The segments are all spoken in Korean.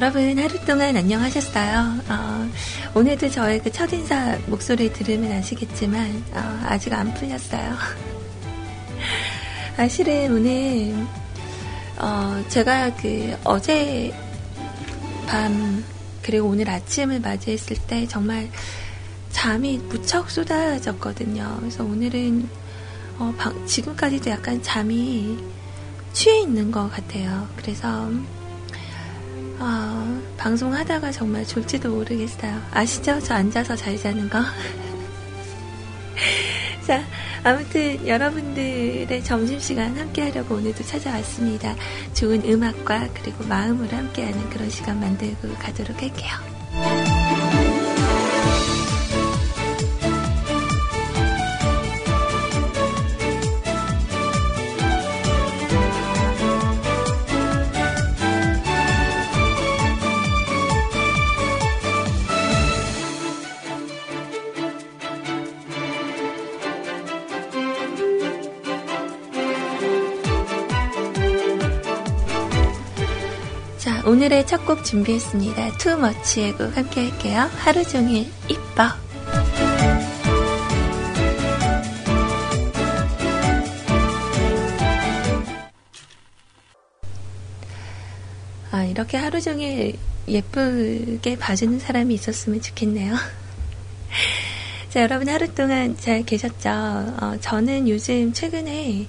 여러분 하루 동안 안녕하셨어요. 어, 오늘도 저의 그 첫인사 목소리 들으면 아시겠지만 어, 아직 안 풀렸어요. 아, 실은 오늘 어, 제가 그 어제 밤 그리고 오늘 아침을 맞이했을 때 정말 잠이 무척 쏟아졌거든요. 그래서 오늘은 어, 방, 지금까지도 약간 잠이 취해 있는 것 같아요. 그래서 어, 방송하다가 정말 졸지도 모르겠어요. 아시죠? 저 앉아서 잘 자는 거. 자, 아무튼 여러분들의 점심시간 함께 하려고 오늘도 찾아왔습니다. 좋은 음악과 그리고 마음으로 함께하는 그런 시간 만들고 가도록 할게요. 오늘의 첫 곡 준비했습니다. 투머치의 곡 함께 할게요. 하루 종일 이뻐. 아, 이렇게 하루 종일 예쁘게 봐주는 사람이 있었으면 좋겠네요. 자, 여러분 하루 동안 잘 계셨죠? 어, 저는 요즘 최근에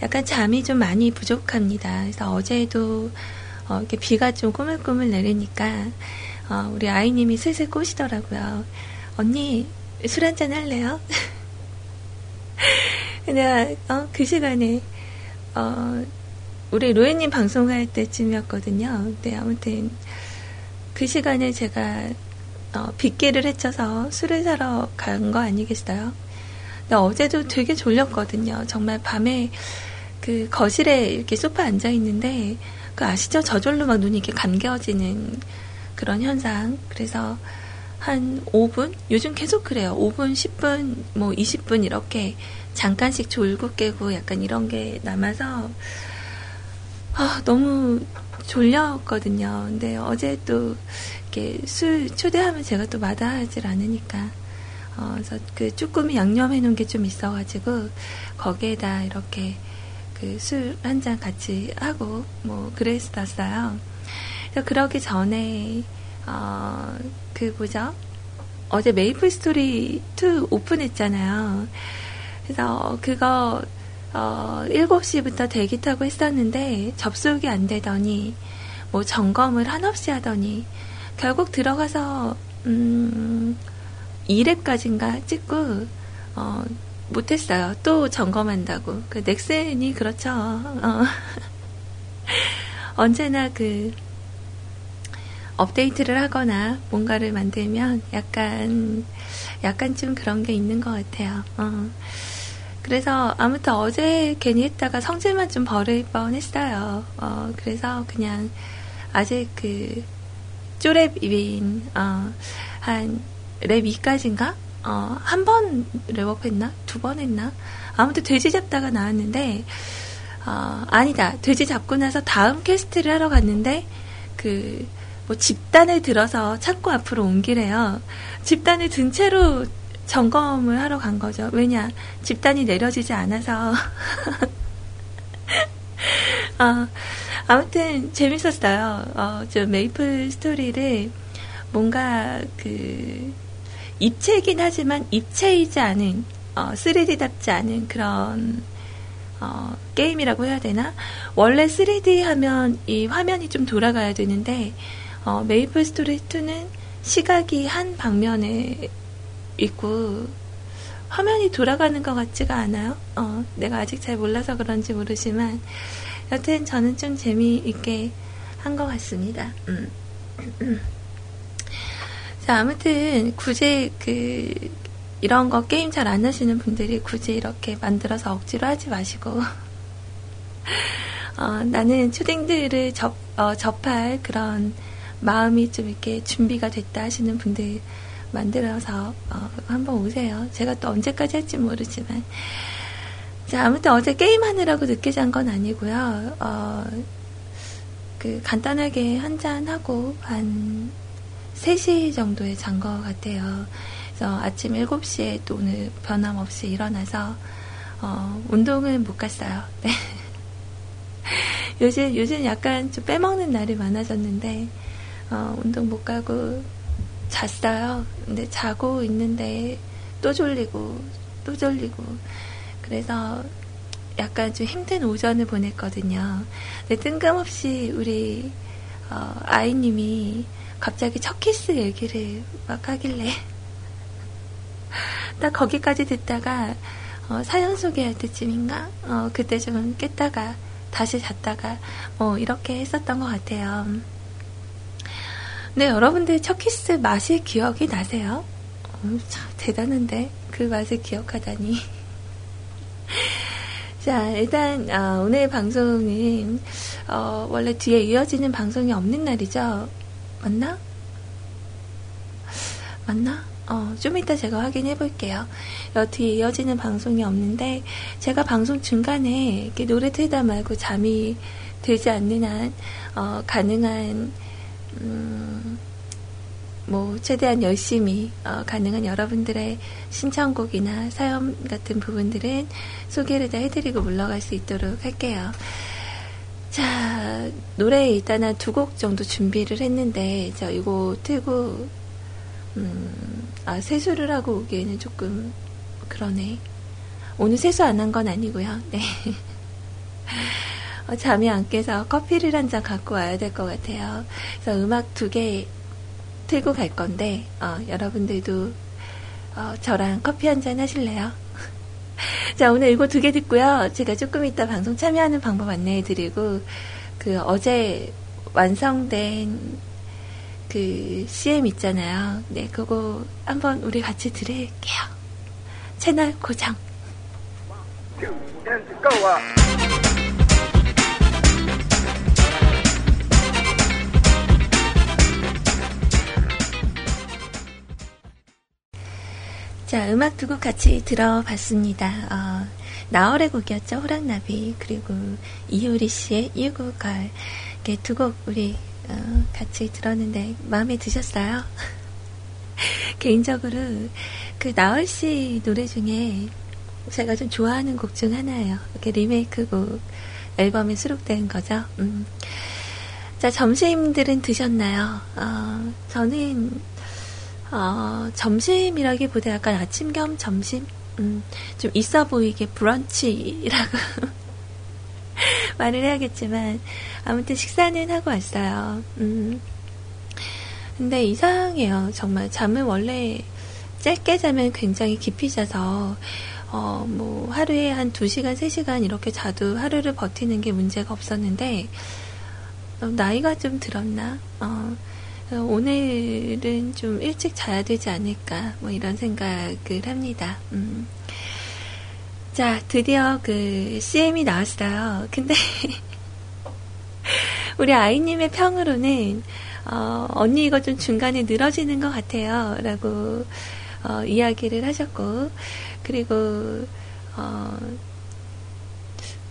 약간 잠이 좀 많이 부족합니다. 그래서 어제도 어, 이렇게 비가 좀 꾸물꾸물 내리니까 어, 우리 아이님이 슬슬 꼬시더라고요. 언니 술 한잔 할래요? 내가 어, 그 시간에 어, 우리 로에님 방송할 때쯤이었거든요. 네, 아무튼 그 시간에 제가 어, 빗길을 헤쳐서 술을 사러 간 거 아니겠어요? 근데 어제도 되게 졸렸거든요. 정말 밤에 그 거실에 이렇게 소파 앉아 있는데 그 아시죠? 저절로 막 눈이 이렇게 감겨지는 그런 현상. 그래서 한 5분? 요즘 계속 그래요. 5분, 10분, 뭐 20분 이렇게 잠깐씩 졸고 깨고 약간 이런 게 남아서 아, 너무 졸렸거든요. 근데 어제 또 이렇게 술 초대하면 제가 또 마다하질 않으니까 어, 그래서 그 쭈꾸미 양념해 놓은 게 좀 있어가지고 거기에다 이렇게 그 술 한 잔 같이 하고 뭐 그랬었어요. 그래서 그러기 전에 어 그 뭐죠? 어제 메이플 스토리 2 오픈했잖아요. 그래서 그거 어 7시부터 대기 타고 했었는데 접속이 안 되더니 뭐 점검을 한없이 하더니 결국 들어가서 음 2렙까지인가 찍고 어 못했어요. 또 점검한다고. 그 넥센이 그렇죠. 어. 언제나 그 업데이트를 하거나 뭔가를 만들면 약간 약간 좀 그런 게 있는 것 같아요. 어. 그래서 아무튼 어제 괜히 했다가 성질만 좀 버릴 뻔했어요. 어, 그래서 그냥 아직 그 쪼랩인 어, 한랩 2까지인가 어, 한 번 랩업 했나? 두 번 했나? 아무튼 돼지 잡다가 나왔는데, 어, 아니다. 돼지 잡고 나서 다음 퀘스트를 하러 갔는데, 그, 뭐 집단을 들어서 창고 앞으로 옮기래요. 집단을 든 채로 점검을 하러 간 거죠. 왜냐, 집단이 내려지지 않아서. 어, 아무튼 재밌었어요. 어, 저 메이플 스토리를 뭔가 그, 입체이긴 하지만 입체이지 않은 어, 3D답지 않은 그런 어, 게임이라고 해야 되나? 원래 3D 하면 이 화면이 좀 돌아가야 되는데 어, 메이플 스토리 2는 시각이 한 방면에 있고 화면이 돌아가는 것 같지가 않아요. 어, 내가 아직 잘 몰라서 그런지 모르지만 여튼 저는 좀 재미있게 한 것 같습니다. 음. 자, 아무튼 굳이 그 이런 거 게임 잘 안 하시는 분들이 굳이 이렇게 만들어서 억지로 하지 마시고 어, 나는 초딩들을 접, 어, 접할 그런 마음이 좀 이렇게 준비가 됐다 하시는 분들 만들어서 어, 한번 오세요. 제가 또 언제까지 할지 모르지만 자 아무튼 어제 게임하느라고 늦게 잔 건 아니고요. 어, 그 간단하게 한 잔 하고 한 3시 정도에 잔 것 같아요. 그래서 아침 7시에 또 오늘 변함없이 일어나서 어, 운동은 못 갔어요. 네. 요즘 요즘 약간 좀 빼먹는 날이 많아졌는데 어, 운동 못 가고 잤어요. 근데 자고 있는데 또 졸리고 또 졸리고 그래서 약간 좀 힘든 오전을 보냈거든요. 근데 뜬금없이 우리 어, 아이님이 갑자기 첫 키스 얘기를 막 하길래 딱 거기까지 듣다가 어, 사연 소개할 때쯤인가 어, 그때 좀 깼다가 다시 잤다가 뭐 이렇게 했었던 것 같아요. 네, 여러분들 첫 키스 맛이 기억이 나세요? 어, 참 대단한데 그 맛을 기억하다니. 자, 일단 어, 오늘 방송은 어, 원래 뒤에 이어지는 방송이 없는 날이죠. 맞나? 맞나? 어, 좀 이따 제가 확인해 볼게요. 뒤에 이어지는 방송이 없는데, 제가 방송 중간에 이렇게 노래 틀다 말고 잠이 들지 않는 한, 어, 가능한, 음, 뭐, 최대한 열심히, 어, 가능한 여러분들의 신청곡이나 사연 같은 부분들은 소개를 다 해드리고 물러갈 수 있도록 할게요. 자, 노래 일단 한 두 곡 정도 준비를 했는데, 저 이거 틀고, 음, 아, 세수를 하고 오기에는 조금 그러네. 오늘 세수 안 한 건 아니고요. 네. 어, 잠이 안 깨서 커피를 한 잔 갖고 와야 될 것 같아요. 그래서 음악 두 개 틀고 갈 건데, 어, 여러분들도 어, 저랑 커피 한 잔 하실래요? 자, 오늘 이거 두개 듣고요. 제가 조금 이따 방송 참여하는 방법 안내해 드리고, 그 어제 완성된 그 CM 있잖아요. 네, 그거 한번 우리 같이 들을게요. 채널 고정. 자, 음악 두 곡 같이 들어봤습니다. 어, 나월의 곡이었죠. 호랑나비. 그리고 이효리 씨의 유고걸. 이렇게 두 곡 우리 어, 같이 들었는데 마음에 드셨어요? 개인적으로 그 나월 씨 노래 중에 제가 좀 좋아하는 곡 중 하나예요. 이렇게 리메이크 곡 앨범에 수록된 거죠. 음. 자, 점심들은 드셨나요? 어, 저는 어, 점심이라기보다 약간 아침 겸 점심? 음, 좀 있어 보이게 브런치라고 말을 해야겠지만, 아무튼 식사는 하고 왔어요. 음. 근데 이상해요. 정말 잠은 원래 짧게 자면 굉장히 깊이 자서, 어, 뭐, 하루에 한 2시간, 3시간 이렇게 자도 하루를 버티는 게 문제가 없었는데, 어, 나이가 좀 들었나? 어, 오늘은 좀 일찍 자야 되지 않을까, 뭐 이런 생각을 합니다. 음. 자, 드디어 그 CM이 나왔어요. 근데, 우리 아이님의 평으로는, 어, 언니 이거 좀 중간에 늘어지는 것 같아요. 라고, 어, 이야기를 하셨고, 그리고, 어,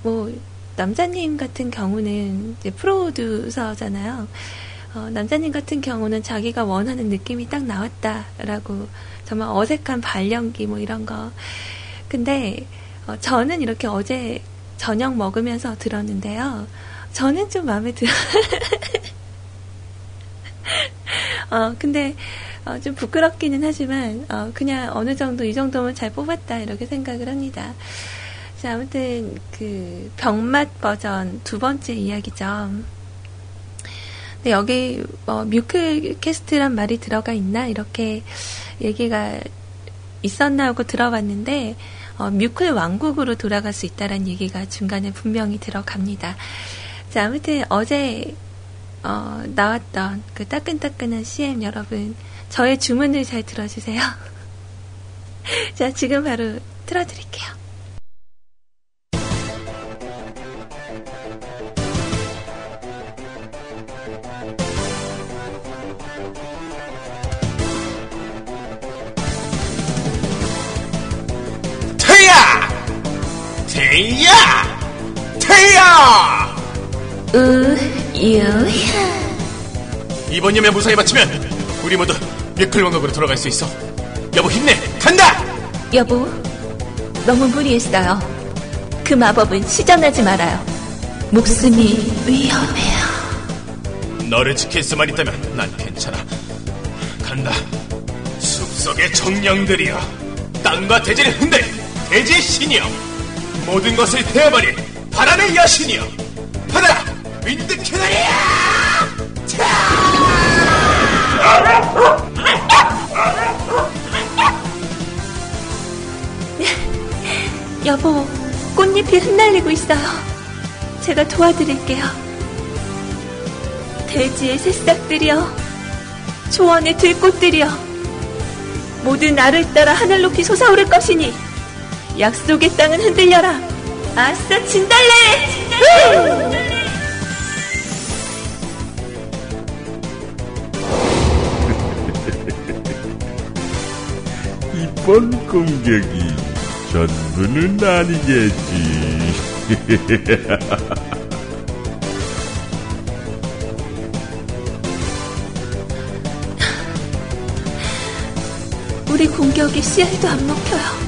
뭐, 남자님 같은 경우는 이제 프로듀서잖아요. 어, 남자님 같은 경우는 자기가 원하는 느낌이 딱 나왔다라고 정말 어색한 발연기 뭐 이런 거. 근데 어, 저는 이렇게 어제 저녁 먹으면서 들었는데요. 저는 좀 마음에 들어. 어, 근데 어, 좀 부끄럽기는 하지만 어, 그냥 어느 정도 이 정도면 잘 뽑았다 이렇게 생각을 합니다. 자, 아무튼 그 병맛 버전 두 번째 이야기죠. 근데 여기 뭐 뮤클캐스트란 말이 들어가 있나 이렇게 얘기가 있었나 하고 들어봤는데 어, 뮤클 왕국으로 돌아갈 수 있다라는 얘기가 중간에 분명히 들어갑니다. 자 아무튼 어제 어, 나왔던 그 따끈따끈한 CM 여러분 저의 주문을 잘 들어주세요. 자 지금 바로 틀어드릴게요. 태야! 태야! 으, 유효. 이번 예매 무사히 마치면 우리 모두 미클 왕국으로 돌아갈 수 있어. 여보 힘내, 간다. 여보, 너무 무리했어요. 그 마법은 시전하지 말아요. 목숨이 위험해요. 너를 지킬 수만 있다면 난 괜찮아. 간다. 숲속의 정령들이여. 땅과 대지를 흔들 대지의 신이여. 모든 것을 태워버린 바람의 여신이여. 받아라! 윈드 캐나리야! 여보, 꽃잎이 흩날리고 있어요. 제가 도와드릴게요. 대지의 새싹들이여, 초원의 들꽃들이여, 모두 나를 따라 하늘 높이 솟아오를 것이니, 약속의 땅은 흔들려라. 아싸, 진달래! 진달래! 이번 공격이 전부는 아니겠지. 우리 공격에 씨알도 안 먹혀요.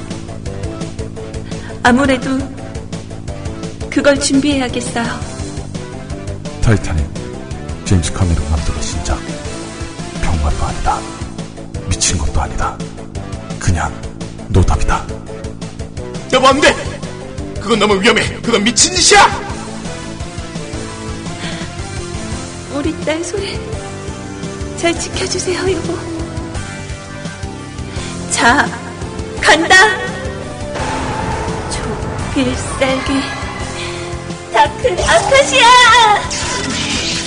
아무래도 그걸 준비해야겠어요. 타이타닉 제임스 카메론 감독의 신작 병맛도 아니다 미친 것도 아니다 그냥 노답이다 여보 안 돼! 그건 너무 위험해. 그건 미친 짓이야! 우리 딸 소리 잘 지켜주세요, 여보. 자, 간다! 조필살기 다크 아카시아!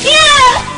야!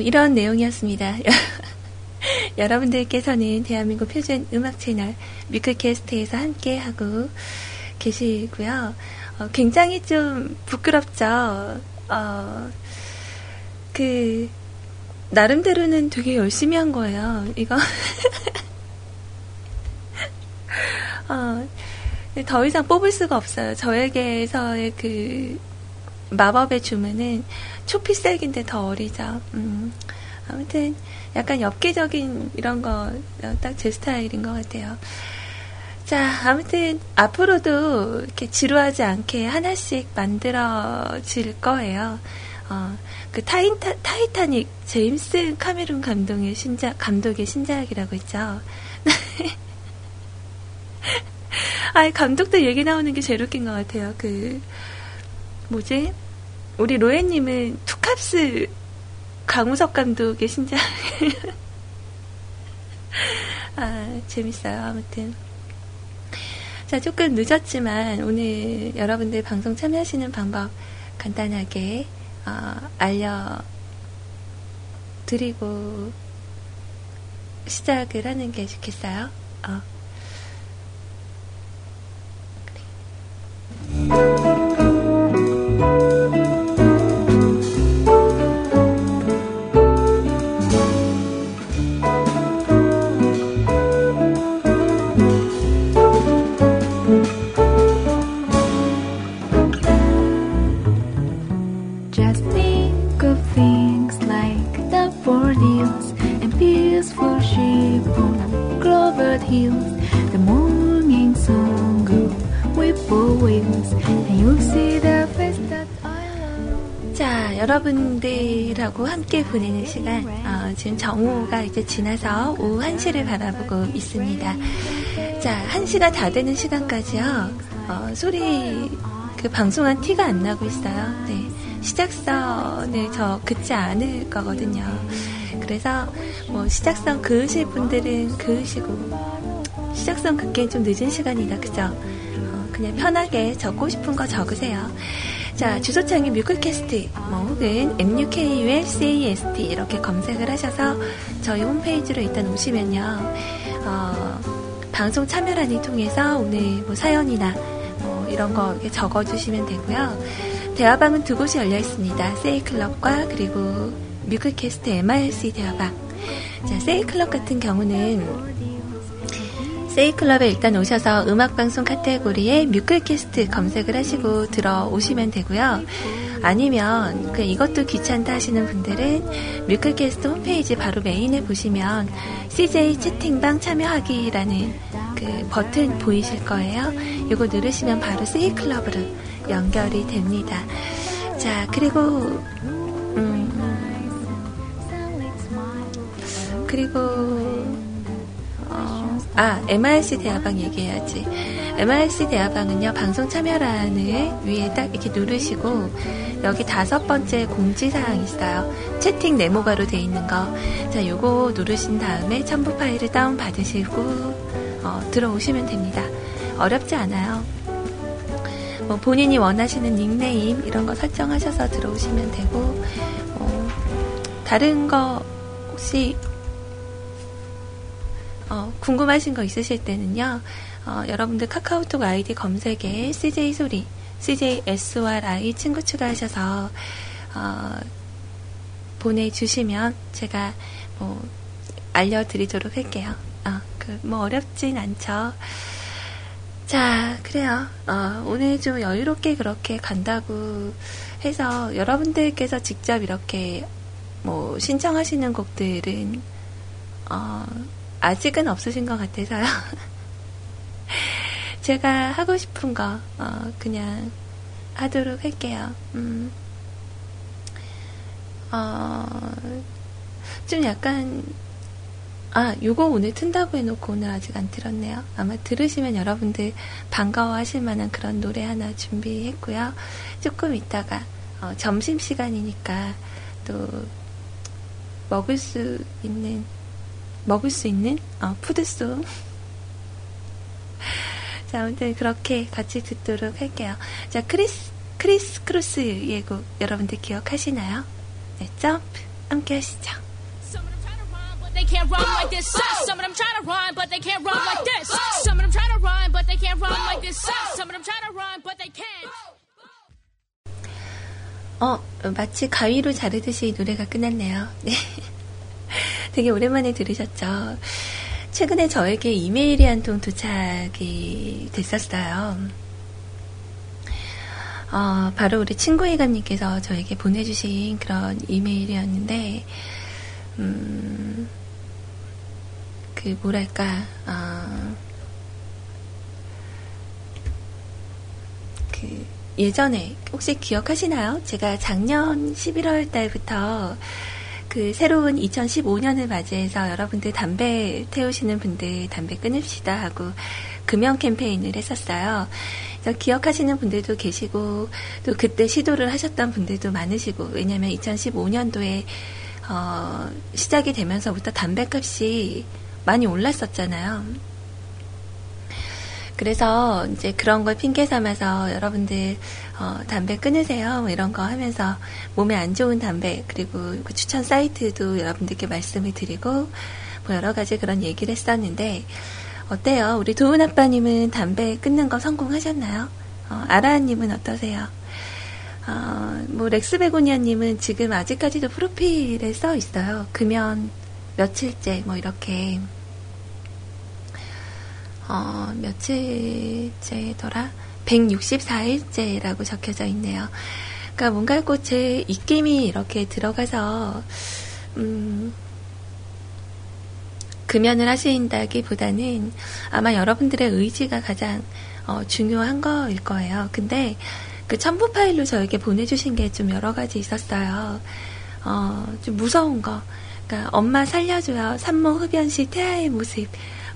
이런 내용이었습니다. 여러분들께서는 대한민국 표준 음악 채널 뮤클캐스트에서 함께 하고 계시고요. 어, 굉장히 좀 부끄럽죠. 어, 그 나름대로는 되게 열심히 한 거예요. 이거 어, 더 이상 뽑을 수가 없어요. 저에게서의 그 마법의 주문은 초피살기인데 더 어리죠. 음, 아무튼 약간 엽기적인 이런 거 딱 제 스타일인 것 같아요. 자, 아무튼 앞으로도 이렇게 지루하지 않게 하나씩 만들어질 거예요. 어, 그 타이타, 타이타닉 제임스 카메론 감독의 신작 감독의 신작이라고 있죠. 아, 감독도 얘기 나오는 게 제일 웃긴 것 같아요. 그 뭐지? 우리 로에님은 투캅스 강우석 감독의 신작. 아, 재밌어요. 아무튼. 자, 조금 늦었지만 오늘 여러분들 방송 참여하시는 방법 간단하게 어, 알려드리고 시작을 하는 게 좋겠어요. 어. Just think of things like the daffodils and peaceful sheep on clovered hills. The morning sun grew whippoorwills, and you'll see 여러분들하고 함께 보내는 시간, 어, 지금 정오가 이제 지나서 오후 1시를 바라보고 있습니다. 자, 1시가 다 되는 시간까지요, 어, 소리, 그 방송한 티가 안 나고 있어요. 네. 시작선을 저 긋지 않을 거거든요. 그래서, 뭐, 시작선 그으실 분들은 그으시고, 시작선 긋기엔 좀 늦은 시간이다, 그죠? 어, 그냥 편하게 적고 싶은 거 적으세요. 자, 주소창에 뮤클캐스트, 뭐, 혹은 MUKULCAST 이렇게 검색을 하셔서 저희 홈페이지로 일단 오시면요, 어, 방송 참여란을 통해서 오늘 뭐 사연이나 뭐 이런 거 적어주시면 되고요. 대화방은 두 곳이 열려 있습니다. 세이클럽과 그리고 뮤클캐스트 MRC 대화방. 자, 세이클럽 같은 경우는 세이클럽에 일단 오셔서 음악방송 카테고리에 뮤클캐스트 검색을 하시고 들어오시면 되고요. 아니면 그 이것도 귀찮다 하시는 분들은 뮤클캐스트 홈페이지 바로 메인에 보시면 CJ 채팅방 참여하기라는 그 버튼 보이실 거예요. 이거 누르시면 바로 세이클럽으로 연결이 됩니다. 자, 그리고 음, 그리고 어, 아, MRC 대화방 얘기해야지. MRC 대화방은요, 방송 참여란을 위에 딱 이렇게 누르시고, 여기 다섯 번째 공지사항 있어요. 채팅 네모가로 돼 있는 거. 자, 요거 누르신 다음에 첨부 파일을 다운받으시고, 어, 들어오시면 됩니다. 어렵지 않아요. 뭐 본인이 원하시는 닉네임, 이런 거 설정하셔서 들어오시면 되고, 어, 다른 거 혹시 어, 궁금하신 거 있으실 때는요, 어, 여러분들 카카오톡 아이디 검색에 CJ 소리, CJ SRI 친구 추가하셔서, 어, 보내주시면 제가 뭐, 알려드리도록 할게요. 어, 그, 뭐, 어렵진 않죠. 자, 그래요. 어, 오늘 좀 여유롭게 그렇게 간다고 해서 여러분들께서 직접 이렇게 뭐, 신청하시는 곡들은, 어, 아직은 없으신 것 같아서요. 제가 하고 싶은 거, 어, 그냥 하도록 할게요. 음, 어, 좀 약간, 아, 요거 오늘 튼다고 해놓고 오늘 아직 안 들었네요. 아마 들으시면 여러분들 반가워 하실 만한 그런 노래 하나 준비했고요. 조금 있다가, 어, 점심시간이니까 또 먹을 수 있는 먹을 수 있는 어, 푸드송. 자, 아무튼 그렇게 같이 듣도록 할게요. 자, 크리스, 크리스 크루스 예곡 여러분들 기억하시나요? 네, 점프 함께 하시죠. they can't run like this. Some of them try to run, but they can't run like this. Some of them try to run, but they can't run like this. Some of them try to run, but they can't. 어, 마치 가위로 자르듯이 노래가 끝났네요. 네. 되게 오랜만에 들으셨죠? 최근에 저에게 이메일이 한 통 도착이 됐었어요. 어, 바로 우리 친구 이감님께서 저에게 보내주신 그런 이메일이었는데, 음, 그, 뭐랄까, 어, 그, 예전에, 혹시 기억하시나요? 제가 작년 11월 달부터 그 새로운 2015년을 맞이해서 여러분들 담배 태우시는 분들 담배 끊읍시다 하고 금연 캠페인을 했었어요. 기억하시는 분들도 계시고 또 그때 시도를 하셨던 분들도 많으시고 왜냐하면 2015년도에 어, 시작이 되면서부터 담배값이 많이 올랐었잖아요. 그래서 이제 그런 걸 핑계 삼아서 여러분들 어, 담배 끊으세요 뭐 이런 거 하면서 몸에 안 좋은 담배 그리고 그 추천 사이트도 여러분들께 말씀을 드리고 뭐 여러 가지 그런 얘기를 했었는데 어때요? 우리 도훈 아빠님은 담배 끊는 거 성공하셨나요? 어, 아라님은 어떠세요? 어, 뭐 렉스 베고니아님은 지금 아직까지도 프로필에 써 있어요. 금연 며칠째 뭐 이렇게 어, 며칠째더라? 164일째라고 적혀져 있네요. 그러니까 뭔가 꽃에 입김이 이렇게 들어가서, 음, 금연을 하신다기보다는 아마 여러분들의 의지가 가장 어, 중요한 거일 거예요. 근데 그 첨부 파일로 저에게 보내주신 게 좀 여러 가지 있었어요. 어, 좀 무서운 거. 그러니까 엄마 살려줘요. 산모 흡연 시 태아의 모습.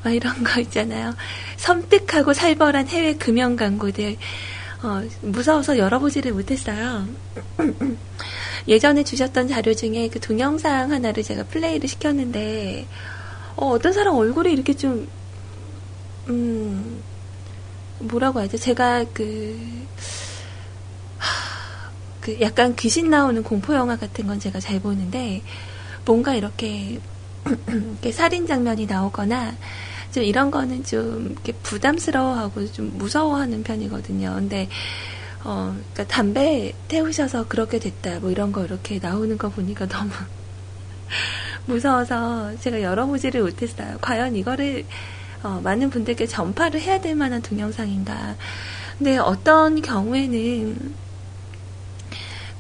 막 이런 거 있잖아요. 섬뜩하고 살벌한 해외 금연 광고들. 어, 무서워서 열어보지를 못했어요. 예전에 주셨던 자료 중에 그 동영상 하나를 제가 플레이를 시켰는데, 어, 어떤 사람 얼굴이 이렇게 좀, 음, 뭐라고 하죠? 제가 그, 하, 그 약간 귀신 나오는 공포 영화 같은 건 제가 잘 보는데 뭔가 이렇게, 이렇게 살인 장면이 나오거나 좀 이런 거는 좀 이렇게 부담스러워하고 좀 무서워하는 편이거든요. 근데 어, 그러니까 담배 태우셔서 그렇게 됐다, 뭐 이런 거 이렇게 나오는 거 보니까 너무 무서워서 제가 열어보지를 못했어요. 과연 이거를 어, 많은 분들께 전파를 해야 될 만한 동영상인가. 근데 어떤 경우에는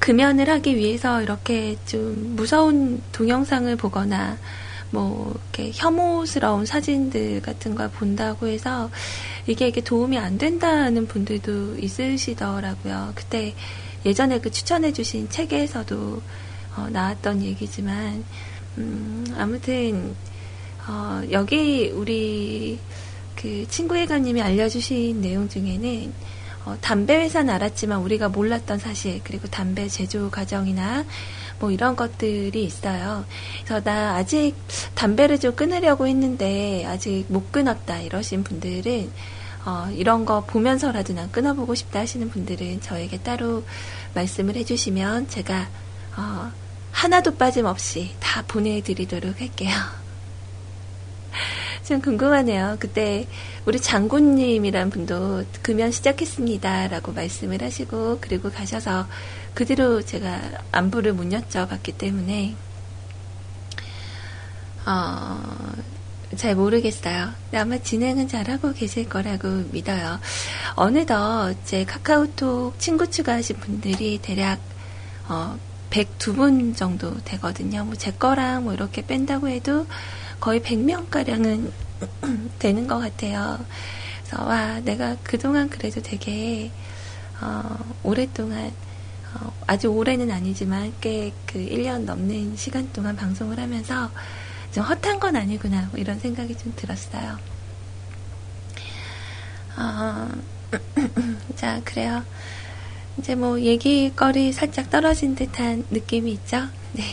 금연을 하기 위해서 이렇게 좀 무서운 동영상을 보거나 뭐 이렇게 혐오스러운 사진들 같은 걸 본다고 해서 이게 이게 도움이 안 된다는 분들도 있으시더라고요. 그때 예전에 그 추천해주신 책에서도 어, 나왔던 얘기지만 음, 아무튼 어, 여기 우리 그 친구 회관님이 알려주신 내용 중에는 어, 담배 회사는 알았지만 우리가 몰랐던 사실 그리고 담배 제조 과정이나 뭐 이런 것들이 있어요. 그래서 나 아직 담배를 좀 끊으려고 했는데 아직 못 끊었다 이러신 분들은 어, 이런 거 보면서라도 난 끊어보고 싶다 하시는 분들은 저에게 따로 말씀을 해주시면 제가 어, 하나도 빠짐없이 다 보내드리도록 할게요. 좀 궁금하네요. 그때 우리 장군님이란 분도 금연 시작했습니다라고 말씀을 하시고 그리고 가셔서 그 뒤로 제가 안부를 못 여쭤봤기 때문에 어, 잘 모르겠어요. 아마 진행은 잘하고 계실 거라고 믿어요. 어느덧 제 카카오톡 친구 추가하신 분들이 대략 어, 102분 정도 되거든요. 뭐 제 거랑 뭐 이렇게 뺀다고 해도 거의 100명가량은 되는 것 같아요. 그래서, 와, 내가 그동안 그래도 되게, 어, 오랫동안, 어, 아주 오래는 아니지만 꽤 그 1년 넘는 시간 동안 방송을 하면서 좀 헛한 건 아니구나, 뭐 이런 생각이 좀 들었어요. 어, 자, 그래요. 이제 뭐 얘기거리 살짝 떨어진 듯한 느낌이 있죠? 네.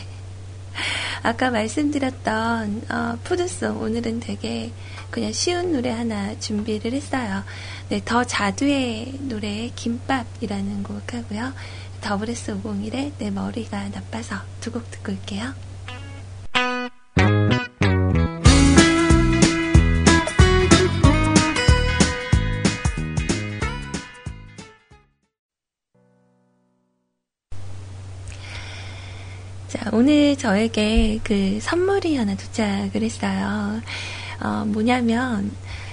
아까 말씀드렸던 어, 푸드송 오늘은 되게 그냥 쉬운 노래 하나 준비를 했어요. 네, 더 자두의 노래 김밥이라는 곡 하고요. 더블S 501의 내 머리가 나빠서 두 곡 듣고 올게요. 자, 오늘 저에게 그 선물이 하나 도착을 했어요. 어, 뭐냐면,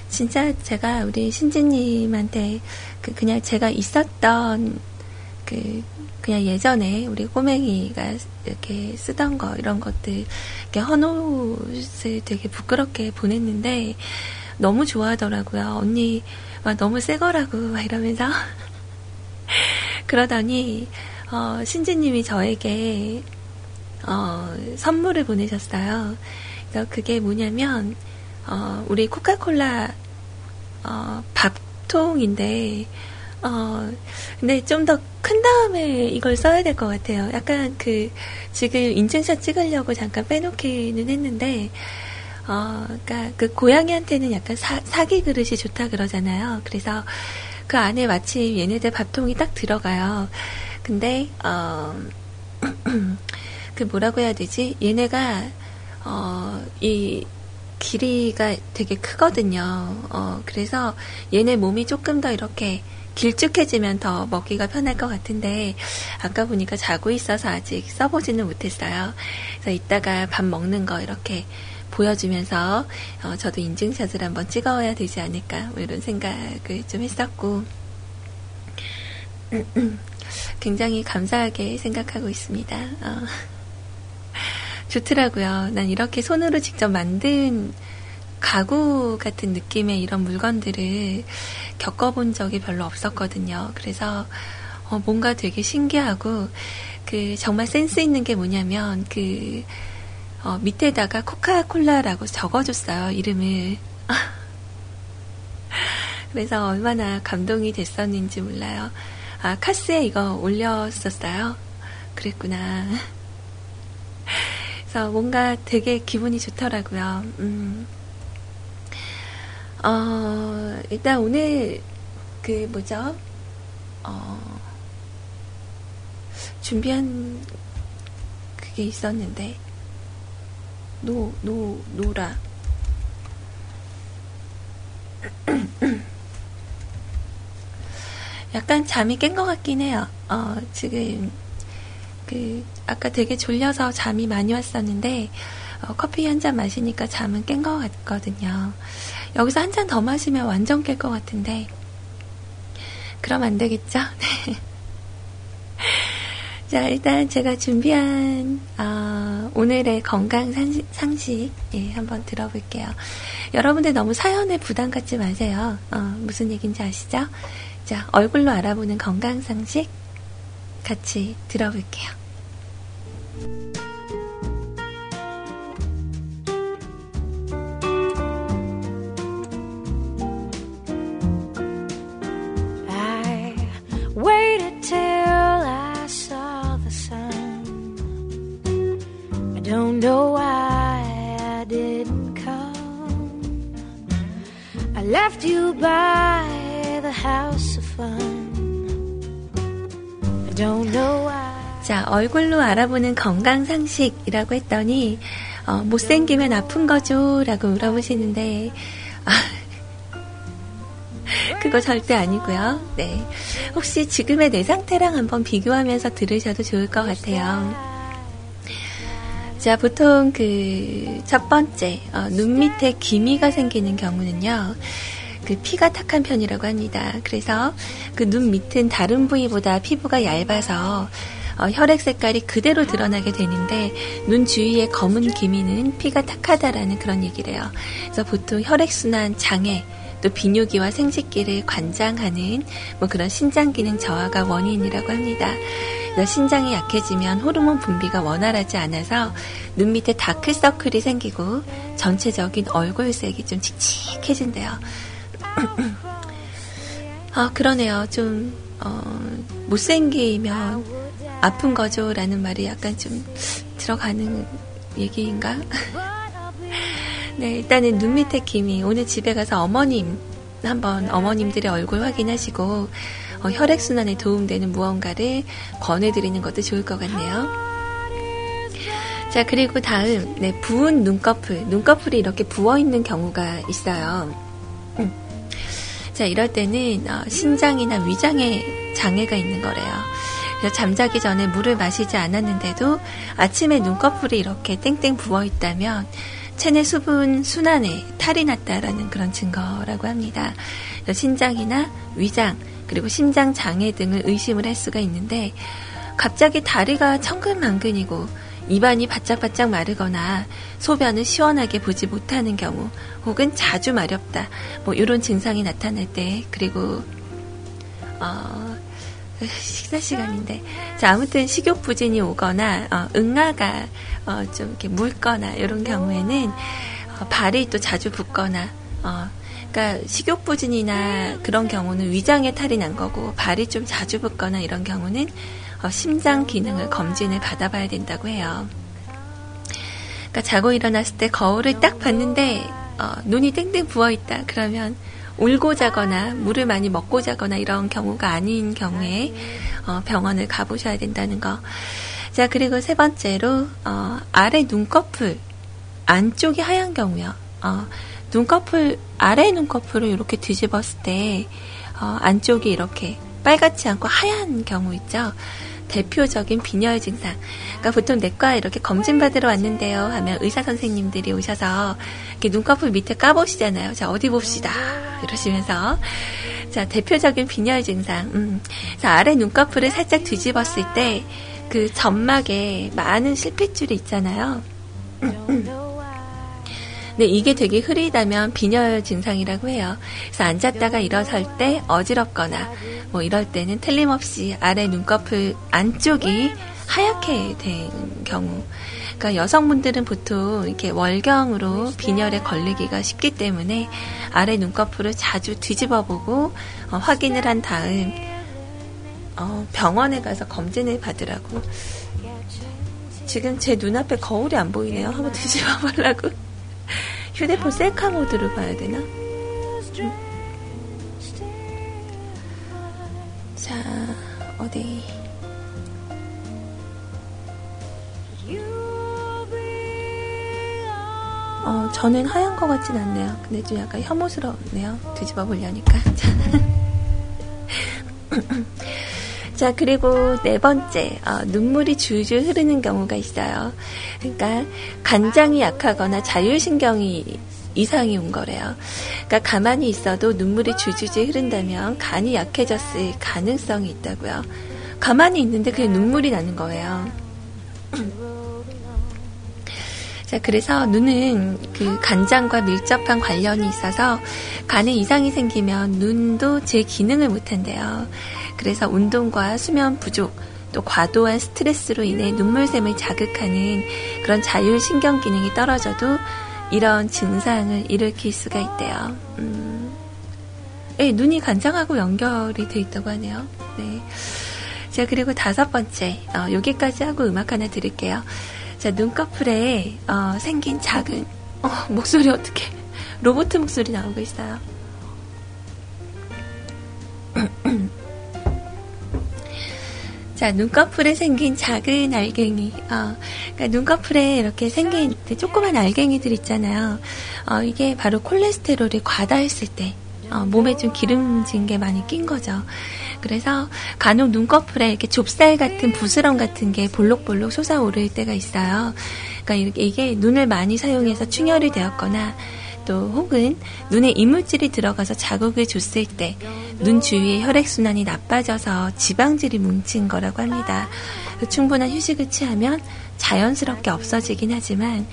진짜 제가 우리 신지님한테 그 그냥 제가 있었던 그 그냥 예전에 우리 꼬맹이가 이렇게 쓰던 거 이런 것들 이렇게 헌옷을 되게 부끄럽게 보냈는데 너무 좋아하더라고요. 언니 와, 너무 새 거라고 막 이러면서 그러더니 어, 신지님이 저에게 어, 선물을 보내셨어요. 그래서 그게 뭐냐면, 어, 우리 코카콜라, 어, 밥통인데, 어, 근데 좀 더 큰 다음에 이걸 써야 될 것 같아요. 약간 그, 지금 인증샷 찍으려고 잠깐 빼놓기는 했는데, 어, 그니까 그 고양이한테는 약간 사, 사기 그릇이 좋다 그러잖아요. 그래서 그 안에 마침 얘네들 밥통이 딱 들어가요. 근데, 어, 그 뭐라고 해야 되지? 얘네가 어, 이 길이가 되게 크거든요. 어, 그래서 얘네 몸이 조금 더 이렇게 길쭉해지면 더 먹기가 편할 것 같은데 아까 보니까 자고 있어서 아직 써보지는 못했어요. 그래서 이따가 밥 먹는 거 이렇게 보여주면서 어, 저도 인증샷을 한번 찍어야 되지 않을까 뭐 이런 생각을 좀 했었고 굉장히 감사하게 생각하고 있습니다. 어. 좋더라고요. 난 이렇게 손으로 직접 만든 가구 같은 느낌의 이런 물건들을 겪어본 적이 별로 없었거든요. 그래서 어, 뭔가 되게 신기하고 그 정말 센스 있는 게 뭐냐면 그 어, 밑에다가 코카콜라라고 적어줬어요 이름을. 그래서 얼마나 감동이 됐었는지 몰라요. 아 카스에 이거 올렸었어요. 그랬구나. 그래서 뭔가 되게 기분이 좋더라고요. 음. 어, 일단 오늘 그 뭐죠? 어, 준비한 그게 있었는데 노, 노, 노라 약간 잠이 깬 것 같긴 해요. 어, 지금 그 아까 되게 졸려서 잠이 많이 왔었는데 어, 커피 한 잔 마시니까 잠은 깬 것 같거든요. 여기서 한 잔 더 마시면 완전 깰 것 같은데 그럼 안 되겠죠? 네. 자, 일단 제가 준비한 어, 오늘의 건강 상식, 상식 예, 한번 들어볼게요. 여러분들 너무 사연에 부담 갖지 마세요. 어, 무슨 얘기인지 아시죠? 자, 얼굴로 알아보는 건강 상식 같이 들어볼게요. I waited till I saw the sun. I don't know why I didn't come. I left you by the house of fun. 자, 얼굴로 알아보는 건강 상식이라고 했더니 어, 못생기면 아픈 거죠? 라고 물어보시는데 아, 그거 절대 아니고요. 네. 혹시 지금의 내 상태랑 한번 비교하면서 들으셔도 좋을 것 같아요. 자, 보통 그 첫 번째 어, 눈 밑에 기미가 생기는 경우는요. 그 피가 탁한 편이라고 합니다. 그래서 그 눈 밑은 다른 부위보다 피부가 얇아서 어, 혈액 색깔이 그대로 드러나게 되는데 눈 주위의 검은 기미는 피가 탁하다라는 그런 얘기래요. 그래서 보통 혈액 순환 장애 또 비뇨기와 생식기를 관장하는 뭐 그런 신장 기능 저하가 원인이라고 합니다. 신장이 약해지면 호르몬 분비가 원활하지 않아서 눈 밑에 다크서클이 생기고 전체적인 얼굴색이 좀 칙칙해진대요. 아, 그러네요. 좀, 어, 못생기면 아픈 거죠. 라는 말이 약간 좀 들어가는 얘기인가? 네, 일단은 눈 밑에 기미. 오늘 집에 가서 어머님, 한번 어머님들의 얼굴 확인하시고, 어, 혈액순환에 도움되는 무언가를 권해드리는 것도 좋을 것 같네요. 자, 그리고 다음, 네, 부은 눈꺼풀. 눈꺼풀이 이렇게 부어있는 경우가 있어요. 음. 자, 이럴 때는 어, 신장이나 위장에 장애가 있는 거래요. 그래서 잠자기 전에 물을 마시지 않았는데도 아침에 눈꺼풀이 이렇게 땡땡 부어 있다면 체내 수분 순환에 탈이 났다라는 그런 증거라고 합니다. 신장이나 위장 그리고 심장 장애 등을 의심을 할 수가 있는데 갑자기 다리가 천근만근이고 입안이 바짝바짝 마르거나 소변을 시원하게 보지 못하는 경우 혹은 자주 마렵다 뭐 이런 증상이 나타날 때 그리고 어, 식사 시간인데. 자 아무튼 식욕 부진이 오거나 어, 응아가 어, 좀 이렇게 묽거나 이런 경우에는 어, 발이 또 자주 붓거나 어, 그러니까 식욕 부진이나 그런 경우는 위장에 탈이 난 거고 발이 좀 자주 붓거나 이런 경우는 어, 심장 기능을 검진을 받아봐야 된다고 해요. 그러니까 자고 일어났을 때 거울을 딱 봤는데 어, 눈이 땡땡 부어 있다. 그러면 울고 자거나 물을 많이 먹고 자거나 이런 경우가 아닌 경우에 어, 병원을 가보셔야 된다는 거. 자 그리고 세 번째로 어, 아래 눈꺼풀 안쪽이 하얀 경우요. 어, 눈꺼풀 아래 눈꺼풀을 이렇게 뒤집었을 때 어, 안쪽이 이렇게 빨갛지 않고 하얀 경우 있죠. 대표적인 빈혈 증상. 그러니까 보통 내과 이렇게 검진 받으러 왔는데요 하면 의사 선생님들이 오셔서 이렇게 눈꺼풀 밑에 까보시잖아요. 자, 어디 봅시다. 이러시면서. 자, 대표적인 빈혈 증상. 음. 자, 아래 눈꺼풀을 살짝 뒤집었을 때 그 점막에 많은 실핏줄이 있잖아요. 네, 이게 되게 흐리다면 빈혈 증상이라고 해요. 그래서 앉았다가 일어설 때 어지럽거나 뭐 이럴 때는 틀림없이 아래 눈꺼풀 안쪽이 하얗게 된 경우. 그러니까 여성분들은 보통 이렇게 월경으로 빈혈에 걸리기가 쉽기 때문에 아래 눈꺼풀을 자주 뒤집어 보고 어, 확인을 한 다음 어, 병원에 가서 검진을 받으라고. 지금 제 눈앞에 거울이 안 보이네요. 한번 뒤집어 보려고. 휴대폰 셀카 모드로 봐야 되나? 자, 어디. 어, 저는 하얀 것 같진 않네요. 근데 좀 약간 혐오스럽네요. 뒤집어 보려니까. 자, 그리고 네 번째, 어, 눈물이 줄줄 흐르는 경우가 있어요. 그러니까 간장이 약하거나 자율신경이 이상이 온 거래요. 그러니까 가만히 있어도 눈물이 줄줄줄 흐른다면 간이 약해졌을 가능성이 있다고요. 가만히 있는데 그냥 눈물이 나는 거예요. 자, 그래서 눈은 그 간장과 밀접한 관련이 있어서 간에 이상이 생기면 눈도 제 기능을 못한대요. 그래서 운동과 수면 부족, 또 과도한 스트레스로 인해 눈물샘을 자극하는 그런 자율신경 기능이 떨어져도 이런 증상을 일으킬 수가 있대요. 음, 네, 눈이 간장하고 연결이 돼 있다고 하네요. 네. 자, 그리고 다섯 번째, 어, 여기까지 하고 음악 하나 드릴게요. 자, 눈꺼풀에 어, 생긴 작은, 어, 목소리 어떻게, 로봇 목소리 나오고 있어요. 자, 눈꺼풀에 생긴 작은 알갱이. 어, 그러니까 눈꺼풀에 이렇게 생긴 조그만 알갱이들 있잖아요. 어, 이게 바로 콜레스테롤이 과다했을 때, 어, 몸에 좀 기름진 게 많이 낀 거죠. 그래서 간혹 눈꺼풀에 이렇게 좁쌀 같은 부스럼 같은 게 볼록볼록 솟아오를 때가 있어요. 그러니까 이게 눈을 많이 사용해서 충혈이 되었거나 또 혹은 눈에 이물질이 들어가서 자극을 줬을 때 눈 주위의 혈액순환이 나빠져서 지방질이 뭉친 거라고 합니다. 충분한 휴식을 취하면 자연스럽게 없어지긴 하지만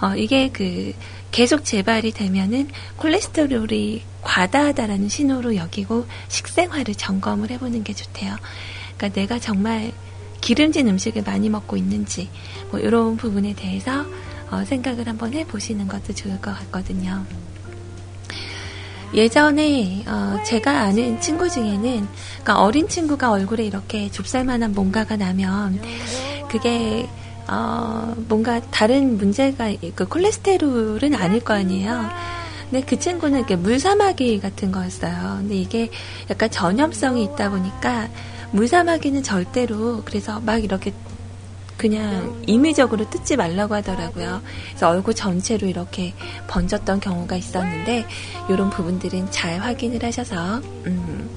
어, 이게 그 계속 재발이 되면은 콜레스테롤이 과다하다라는 신호로 여기고 식생활을 점검을 해보는 게 좋대요. 그러니까 내가 정말 기름진 음식을 많이 먹고 있는지 뭐 이런 부분에 대해서 어, 생각을 한번 해보시는 것도 좋을 것 같거든요. 예전에 어, 제가 아는 친구 중에는 그러니까 어린 친구가 얼굴에 이렇게 좁쌀만한 뭔가가 나면 그게 어, 뭔가 다른 문제가 그 콜레스테롤은 아닐 거 아니에요. 근데 그 친구는 이렇게 물사마귀 같은 거였어요. 근데 이게 약간 전염성이 있다 보니까 물사마귀는 절대로 그래서 막 이렇게 그냥 임의적으로 뜯지 말라고 하더라고요. 그래서 얼굴 전체로 이렇게 번졌던 경우가 있었는데 이런 부분들은 잘 확인을 하셔서 음,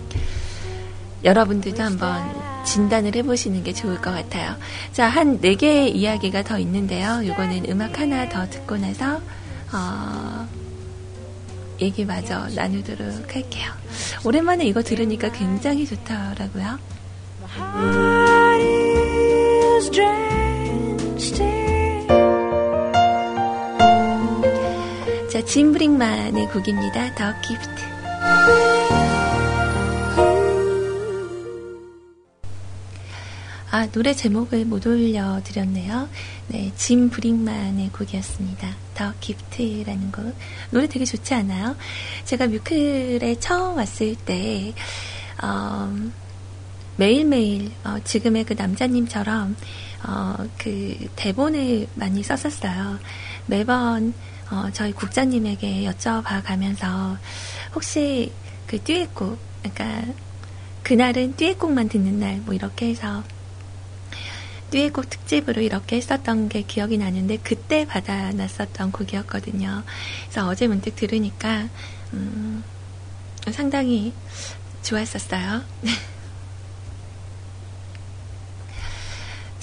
여러분들도 한번 진단을 해보시는 게 좋을 것 같아요. 자, 한 네 개의 이야기가 더 있는데요. 이거는 음악 하나 더 듣고 나서 어, 얘기 마저 나누도록 할게요. 오랜만에 이거 들으니까 굉장히 좋더라고요. 자, 짐 브링만의 곡입니다. 더 기프트. 아, 노래 제목을 못 올려드렸네요. 네, 짐 브링만의 곡이었습니다. 더 기프트라는 곡. 노래 되게 좋지 않아요? 제가 뮤클에 처음 왔을 때, 어, 매일매일, 어, 지금의 그 남자님처럼, 어, 그 대본을 많이 썼었어요. 매번, 어, 저희 국장님에게 여쭤봐 가면서, 혹시 그 듀엣곡, 그러니까, 그날은 듀엣곡만 듣는 날, 뭐 이렇게 해서, 듀엣곡 특집으로 이렇게 했었던 게 기억이 나는데 그때 받아놨었던 곡이었거든요. 그래서 어제 문득 들으니까 음, 상당히 좋았었어요.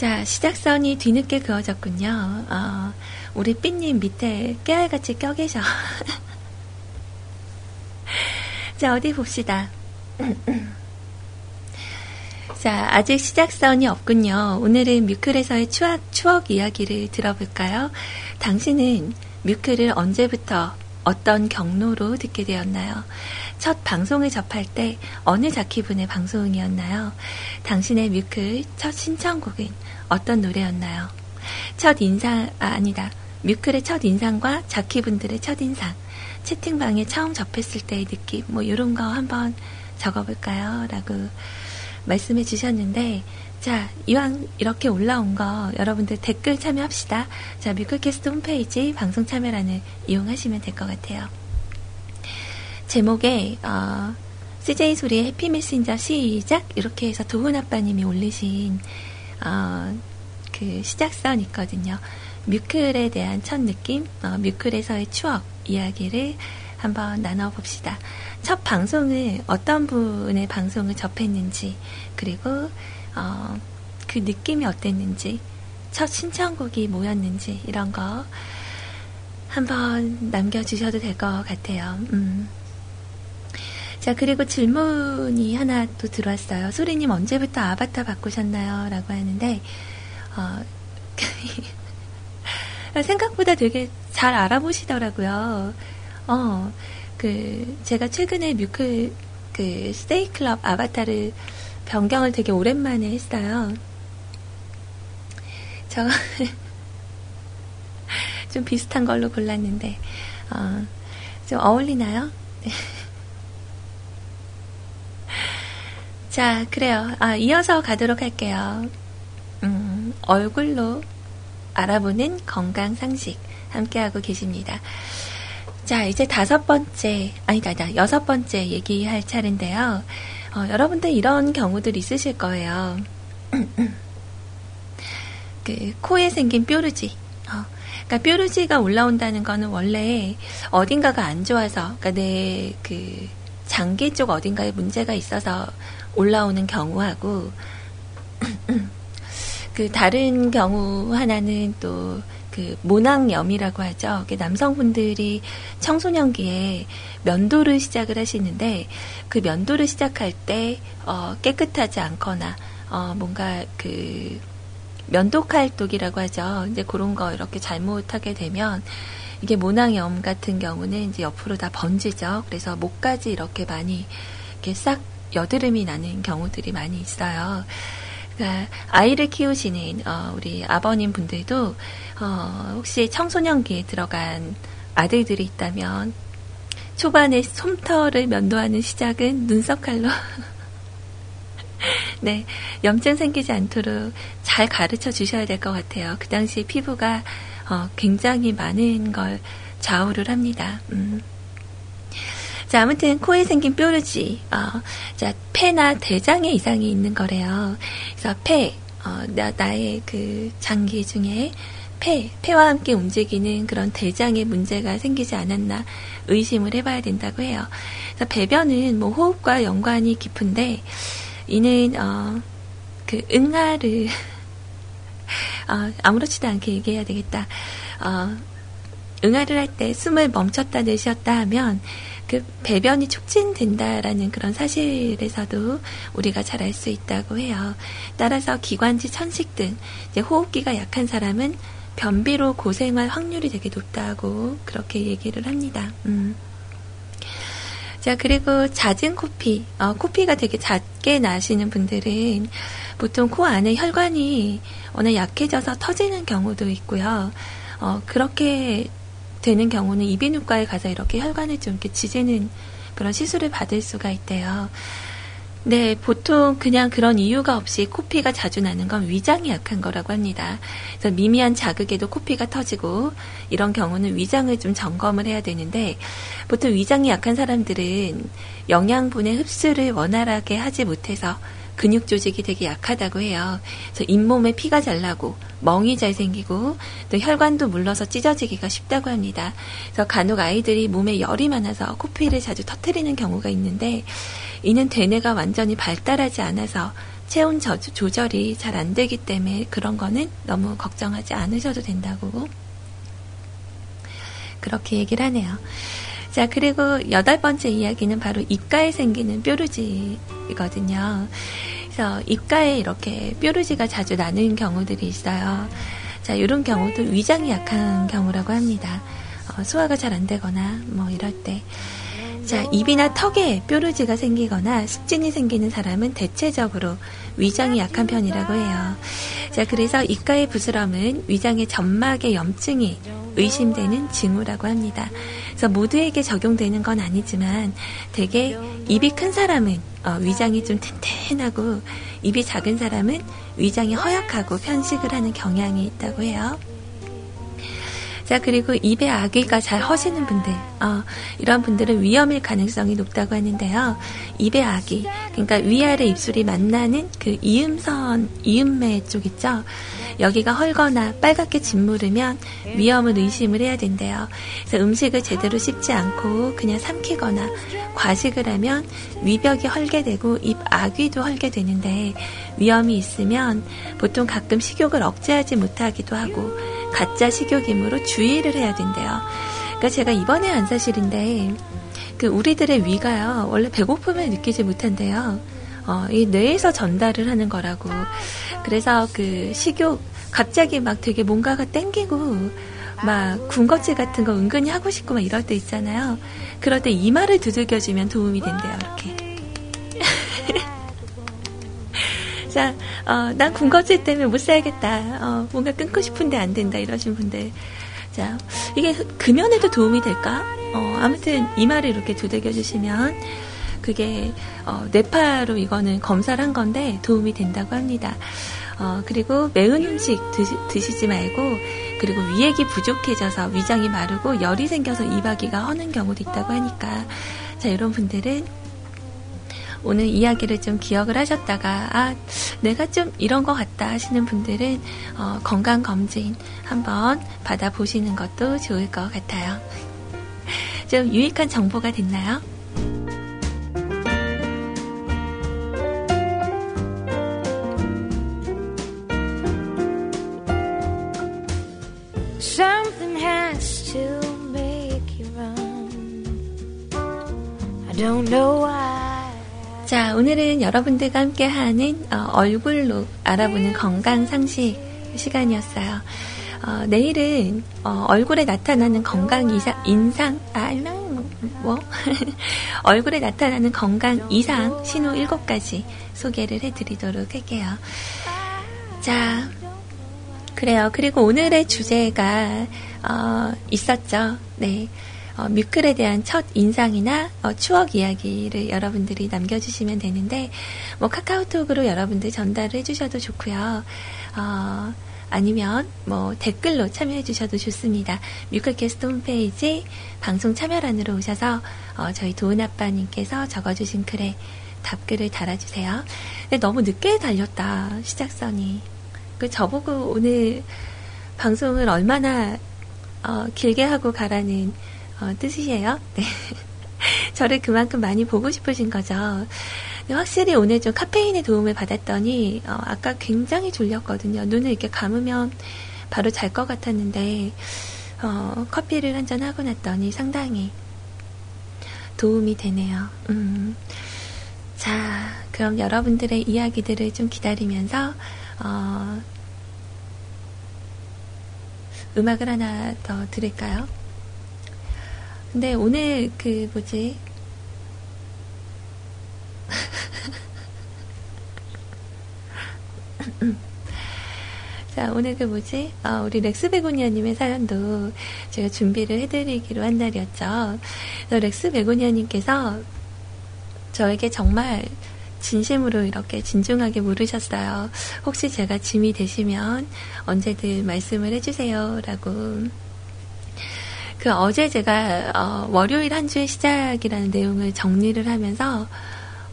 자, 시작선이 뒤늦게 그어졌군요. 어, 우리 삐님 밑에 깨알같이 껴 계셔. 자, 어디 봅시다. 자, 아직 시작선이 없군요. 오늘은 뮤클에서의 추억, 추억 이야기를 들어볼까요? 당신은 뮤클을 언제부터 어떤 경로로 듣게 되었나요? 첫 방송을 접할 때 어느 자키분의 방송이었나요? 당신의 뮤클 첫 신청곡은 어떤 노래였나요? 첫 인상, 아, 아니다. 뮤클의 첫 인상과 자키분들의 첫 인상, 채팅방에 처음 접했을 때의 느낌, 뭐, 이런 거 한번 적어볼까요? 라고 말씀해 주셨는데, 자, 이왕 이렇게 올라온 거 여러분들 댓글 참여합시다. 자, 뮤클캐스트 홈페이지 방송 참여란을 이용하시면 될 것 같아요. 제목에, 어, CJ 소리의 해피 메신저 시작! 이렇게 해서 도훈 아빠님이 올리신, 어, 그 시작선 있거든요. 뮤클에 대한 첫 느낌, 어, 뮤클에서의 추억 이야기를 한번 나눠봅시다. 첫 방송을 어떤 분의 방송을 접했는지 그리고 어, 그 느낌이 어땠는지 첫 신청곡이 뭐였는지 이런 거 한번 남겨주셔도 될 것 같아요. 음. 자, 그리고 질문이 하나 또 들어왔어요. 소리님 언제부터 아바타 바꾸셨나요? 라고 하는데, 어, 생각보다 되게 잘 알아보시더라고요. 어, 그, 제가 최근에 뮤클, 그, 스테이클럽 아바타를 변경을 되게 오랜만에 했어요. 저, 좀 비슷한 걸로 골랐는데, 어, 좀 어울리나요? 자, 그래요. 아, 이어서 가도록 할게요. 음, 얼굴로 알아보는 건강 상식 함께하고 계십니다. 자, 이제 다섯 번째, 아니다, 아니다, 여섯 번째 얘기할 차례인데요. 어, 여러분들 이런 경우들 있으실 거예요. 그, 코에 생긴 뾰루지. 어, 그러니까 뾰루지가 올라온다는 거는 원래 어딘가가 안 좋아서, 그러니까 내 그, 장기 쪽 어딘가에 문제가 있어서 올라오는 경우하고, 그 다른 경우 하나는 또 그 모낭염이라고 하죠. 남성분들이 청소년기에 면도를 시작을 하시는데 그 면도를 시작할 때 어, 깨끗하지 않거나 어, 뭔가 그 면도칼독이라고 하죠. 이제 그런 거 이렇게 잘못하게 되면 이게 모낭염 같은 경우는 이제 옆으로 다 번지죠. 그래서 목까지 이렇게 많이 이렇게 싹 여드름이 나는 경우들이 많이 있어요. 그러니까 아이를 키우시는 어, 우리 아버님 분들도 어, 혹시 청소년기에 들어간 아들들이 있다면 초반에 솜털을 면도하는 시작은 눈썹 칼로 네 염증 생기지 않도록 잘 가르쳐 주셔야 될 것 같아요. 그 당시에 피부가 어, 굉장히 많은 걸 좌우를 합니다. 음. 자, 아무튼 코에 생긴 뾰루지, 어, 자, 폐나 대장에 이상이 있는 거래요. 그래서 폐, 어, 나, 나의 그 장기 중에 폐, 폐와 함께 움직이는 그런 대장에 문제가 생기지 않았나 의심을 해봐야 된다고 해요. 그래서 배변은 뭐 호흡과 연관이 깊은데, 이는, 어, 그 응아를, 어, 아무렇지도 않게 얘기해야 되겠다. 어, 응아를 할 때 숨을 멈췄다 내쉬었다 하면 그 배변이 촉진된다라는 그런 사실에서도 우리가 잘 알 수 있다고 해요. 따라서 기관지 천식 등 호흡기가 약한 사람은 변비로 고생할 확률이 되게 높다고 그렇게 얘기를 합니다. 음. 자, 그리고 잦은 코피, 어, 코피가 되게 잦게 나시는 분들은 보통 코 안에 혈관이 워낙 약해져서 터지는 경우도 있고요. 어, 그렇게 되는 경우는 이비인후과에 가서 이렇게 혈관을 좀 이렇게 지지는 그런 시술을 받을 수가 있대요. 네, 보통 그냥 그런 이유가 없이 코피가 자주 나는 건 위장이 약한 거라고 합니다. 그래서 미미한 자극에도 코피가 터지고 이런 경우는 위장을 좀 점검을 해야 되는데 보통 위장이 약한 사람들은 영양분의 흡수를 원활하게 하지 못해서 근육 조직이 되게 약하다고 해요. 그래서 잇몸에 피가 잘 나고 멍이 잘 생기고 또 혈관도 물러서 찢어지기가 쉽다고 합니다. 그래서 간혹 아이들이 몸에 열이 많아서 코피를 자주 터트리는 경우가 있는데 이는 대뇌가 완전히 발달하지 않아서 체온 조절이 잘 안 되기 때문에 그런 거는 너무 걱정하지 않으셔도 된다고 그렇게 얘기를 하네요. 자, 그리고 여덟 번째 이야기는 바로 입가에 생기는 뾰루지이거든요. 그래서 입가에 이렇게 뾰루지가 자주 나는 경우들이 있어요. 자, 이런 경우도 위장이 약한 경우라고 합니다. 어, 소화가 잘 안 되거나 뭐 이럴 때. 자, 입이나 턱에 뾰루지가 생기거나 습진이 생기는 사람은 대체적으로 위장이 약한 편이라고 해요. 자, 그래서 입가의 부스럼은 위장의 점막의 염증이 의심되는 징후라고 합니다. 그래서 모두에게 적용되는 건 아니지만 되게 입이 큰 사람은 어, 위장이 좀 튼튼하고 입이 작은 사람은 위장이 허약하고 편식을 하는 경향이 있다고 해요. 자, 그리고 입에 아기가 잘 허시는 분들, 어, 이런 분들은 위험일 가능성이 높다고 하는데요. 입에 아기, 그러니까 위아래 입술이 만나는 그 이음선, 이음매 쪽 있죠? 여기가 헐거나 빨갛게 짓무르면 위험을 의심을 해야 된대요. 그래서 음식을 제대로 씹지 않고 그냥 삼키거나 과식을 하면 위벽이 헐게 되고 입 아귀도 헐게 되는데 위험이 있으면 보통 가끔 식욕을 억제하지 못하기도 하고 가짜 식욕이므로 주의를 해야 된대요. 그러니까 제가 이번에 안 사실인데 그 우리들의 위가요 원래 배고픔을 느끼지 못한대요. 어, 이 뇌에서 전달을 하는 거라고. 그래서 그 식욕 갑자기 막 되게 뭔가가 땡기고 막 군것질 같은 거 은근히 하고 싶고 막 이럴 때 있잖아요. 그럴 때 이마를 두들겨주면 도움이 된대요. 이렇게. 자, 어, 난 군것질 때문에 못 살겠다. 어, 뭔가 끊고 싶은데 안 된다. 이러신 분들. 자, 이게 금연에도 도움이 될까? 어, 아무튼 이마를 이렇게 두들겨 주시면 그게 어, 뇌파로 이거는 검사를 한 건데 도움이 된다고 합니다. 어, 그리고 매운 음식 드시, 지 말고 그리고 위액이 부족해져서 위장이 마르고 열이 생겨서 이바기가 허는 경우도 있다고 하니까 자 이런 분들은 오늘 이야기를 좀 기억을 하셨다가 아 내가 좀 이런 것 같다 하시는 분들은 어, 건강 검진 한번 받아 보시는 것도 좋을 것 같아요. 좀 유익한 정보가 됐나요? 자, 오늘은 여러분들과 함께하는 어, 얼굴로 알아보는 건강 상식 시간이었어요. 어, 내일은 어, 얼굴에 나타나는 건강 이상, 인상, 아, 뭐? 얼굴에 나타나는 건강 이상 신호 7가지 소개를 해드리도록 할게요. 자, 그래요. 그리고 오늘의 주제가 어, 있었죠. 네. 어, 뮤클에 대한 첫 인상이나 어, 추억 이야기를 여러분들이 남겨주시면 되는데 뭐 카카오톡으로 여러분들 전달을 해주셔도 좋고요. 어, 아니면 뭐 댓글로 참여해 주셔도 좋습니다. 뮤클캐스트 홈페이지 방송 참여란으로 오셔서 어, 저희 도은 아빠님께서 적어주신 글에 답글을 달아주세요. 너무 늦게 달렸다 시작선이. 그 저보고 오늘 방송을 얼마나 어, 길게 하고 가라는 어, 뜻이에요. 네. 저를 그만큼 많이 보고 싶으신 거죠. 확실히 오늘 좀 카페인의 도움을 받았더니 어, 아까 굉장히 졸렸거든요. 눈을 이렇게 감으면 바로 잘 것 같았는데 어, 커피를 한 잔 하고 났더니 상당히 도움이 되네요. 음. 자, 그럼 여러분들의 이야기들을 좀 기다리면서 어, 음악을 하나 더 들을까요? 근데 오늘 그 뭐지? 자, 오늘 그 뭐지? 어, 우리 렉스 베고니아님의 사연도 제가 준비를 해드리기로 한 날이었죠. 렉스 베고니아님께서 저에게 정말 진심으로 이렇게 진중하게 물으셨어요. 혹시 제가 짐이 되시면 언제든 말씀을 해주세요. 라고. 그 어제 제가 어, 월요일 한 주의 시작이라는 내용을 정리를 하면서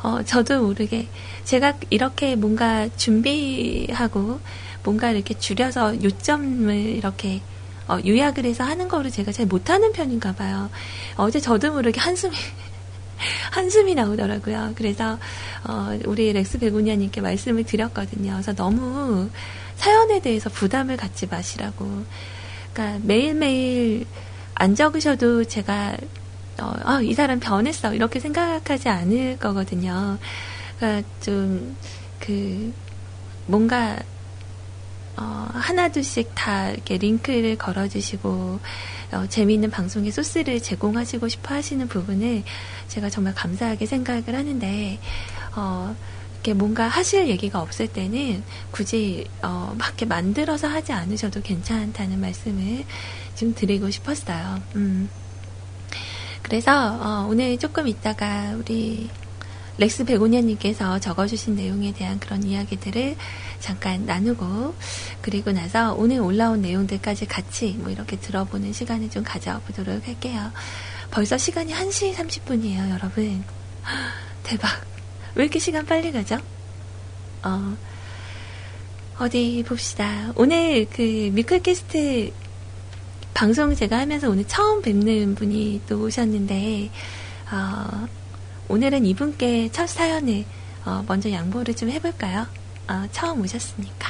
어, 저도 모르게 제가 이렇게 뭔가 준비하고 뭔가 이렇게 줄여서 요점을 이렇게 어, 요약을 해서 하는 거를 제가 잘 못하는 편인가 봐요. 어제 저도 모르게 한숨이 한숨이 나오더라고요. 그래서 어, 우리 렉스 베고니아님께 말씀을 드렸거든요. 그래서 너무 사연에 대해서 부담을 갖지 마시라고. 그러니까 매일매일 안 적으셔도 제가 어, 아, 이 사람 변했어 이렇게 생각하지 않을 거거든요. 그러니까 좀 그 뭔가 어, 하나둘씩 다 이렇게 링크를 걸어주시고 어, 재미있는 방송의 소스를 제공하시고 싶어 하시는 부분을 제가 정말 감사하게 생각을 하는데, 어, 이렇게 뭔가 하실 얘기가 없을 때는 굳이, 어, 막 이렇게 만들어서 하지 않으셔도 괜찮다는 말씀을 좀 드리고 싶었어요. 음. 그래서, 어, 오늘 조금 있다가 우리 렉스 베고니아님께서 적어주신 내용에 대한 그런 이야기들을 잠깐 나누고 그리고 나서 오늘 올라온 내용들까지 같이 뭐 이렇게 들어보는 시간을 좀 가져보도록 할게요. 벌써 시간이 1시 30분이에요, 여러분. 대박. 왜 이렇게 시간 빨리 가죠? 어, 어디 봅시다. 오늘 그 뮤클캐스트 방송 제가 하면서 오늘 처음 뵙는 분이 또 오셨는데, 어, 오늘은 이분께 첫 사연을 어, 먼저 양보를 좀 해볼까요? 어, 처음 오셨으니까.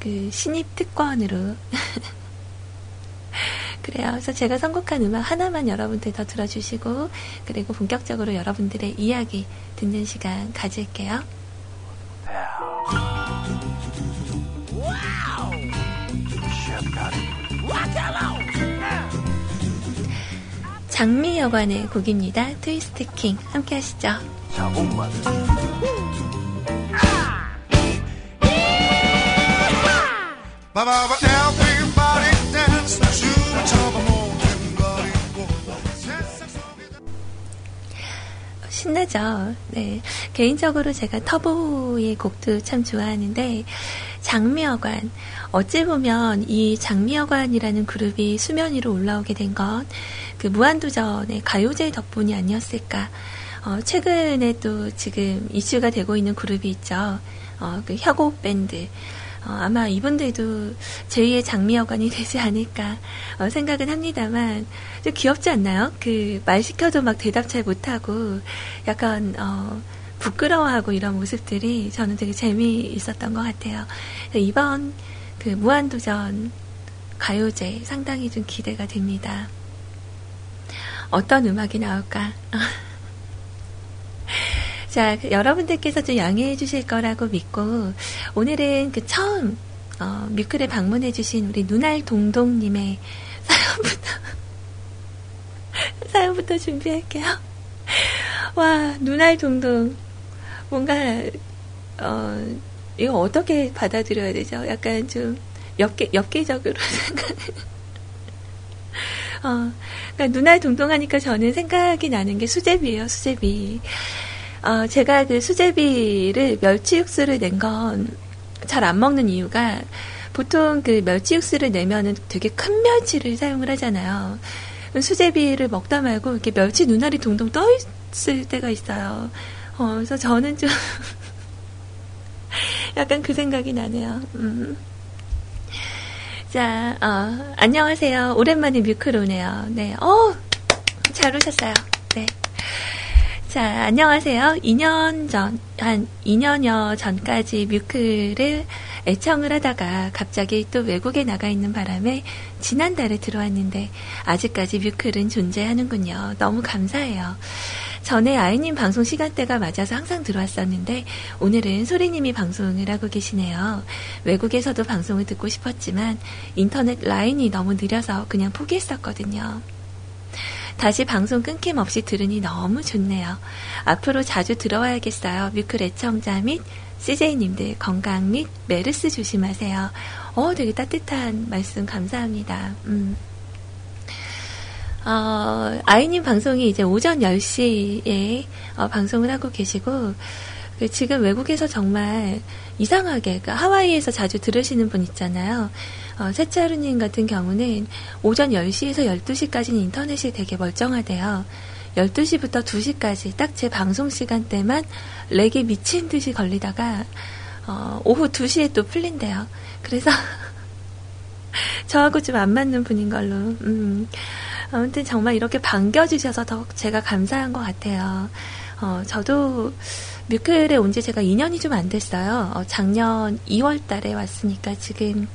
그 신입 특권으로. 그래요. 그래서 제가 선곡한 음악 하나만 여러분들 더 들어주시고, 그리고 본격적으로 여러분들의 이야기 듣는 시간 가질게요. 장미 여관의 곡입니다. 트위스트 킹. 함께 하시죠. 신나죠. 네. 개인적으로 제가 터보의 곡도 참 좋아하는데, 장미여관. 어찌 보면 이 장미여관이라는 그룹이 수면 위로 올라오게 된 건 그 무한도전의 가요제 덕분이 아니었을까. 어, 최근에 또 지금 이슈가 되고 있는 그룹이 있죠. 어, 그 혁오 밴드. 어, 아마 이분들도 제2의 장미여관이 되지 않을까 어, 생각은 합니다만 좀 귀엽지 않나요? 그 말 시켜도 막 대답 잘 못하고 약간 어, 부끄러워하고 이런 모습들이 저는 되게 재미있었던 것 같아요. 이번 그 무한도전 가요제 상당히 좀 기대가 됩니다. 어떤 음악이 나올까? 자, 그 여러분들께서 좀 양해해 주실 거라고 믿고, 오늘은 그 처음, 어, 뮤클에 방문해 주신 우리 눈알 동동님의 사연부터, 사연부터 준비할게요. 와, 눈알 동동. 뭔가, 어, 이거 어떻게 받아들여야 되죠? 약간 좀, 엽기, 엽기적으로 생각, 어, 그러니까 눈알 동동하니까 저는 생각이 나는 게 수제비예요, 수제비. 어, 제가 그 수제비를 멸치 육수를 낸 건 잘 안 먹는 이유가 보통 그 멸치 육수를 내면은 되게 큰 멸치를 사용을 하잖아요. 수제비를 먹다 말고 이렇게 멸치 눈알이 동동 떠 있을 때가 있어요. 어, 그래서 저는 좀 약간 그 생각이 나네요. 음. 자, 어, 안녕하세요. 오랜만에 뮤클 오네요. 네, 어, 잘 오셨어요. 네. 자, 안녕하세요. 2년 전, 한 2년여 전까지 뮤클을 애청을 하다가 갑자기 또 외국에 나가 있는 바람에 지난달에 들어왔는데 아직까지 뮤클은 존재하는군요. 너무 감사해요. 전에 아이님 방송 시간대가 맞아서 항상 들어왔었는데 오늘은 소리님이 방송을 하고 계시네요. 외국에서도 방송을 듣고 싶었지만 인터넷 라인이 너무 느려서 그냥 포기했었거든요. 다시 방송 끊김없이 들으니 너무 좋네요. 앞으로 자주 들어와야겠어요. 뮤클 애청자 및 CJ님들 건강 및 메르스 조심하세요. 어, 되게 따뜻한 말씀 감사합니다. 음. 어, 아이님 방송이 이제 오전 10시에 어, 방송을 하고 계시고, 그 지금 외국에서 정말 이상하게, 그 하와이에서 자주 들으시는 분 있잖아요. 어, 세차루님 같은 경우는 오전 10시에서 12시까지는 인터넷이 되게 멀쩡하대요. 12시부터 2시까지 딱 제 방송 시간대만 렉이 미친 듯이 걸리다가, 어, 오후 2시에 또 풀린대요. 그래서, 저하고 좀 안 맞는 분인 걸로, 음. 아무튼 정말 이렇게 반겨주셔서 더 제가 감사한 것 같아요. 어, 저도 뮤클에 온 지 제가 2년이 좀 안 됐어요. 어, 작년 2월 달에 왔으니까 지금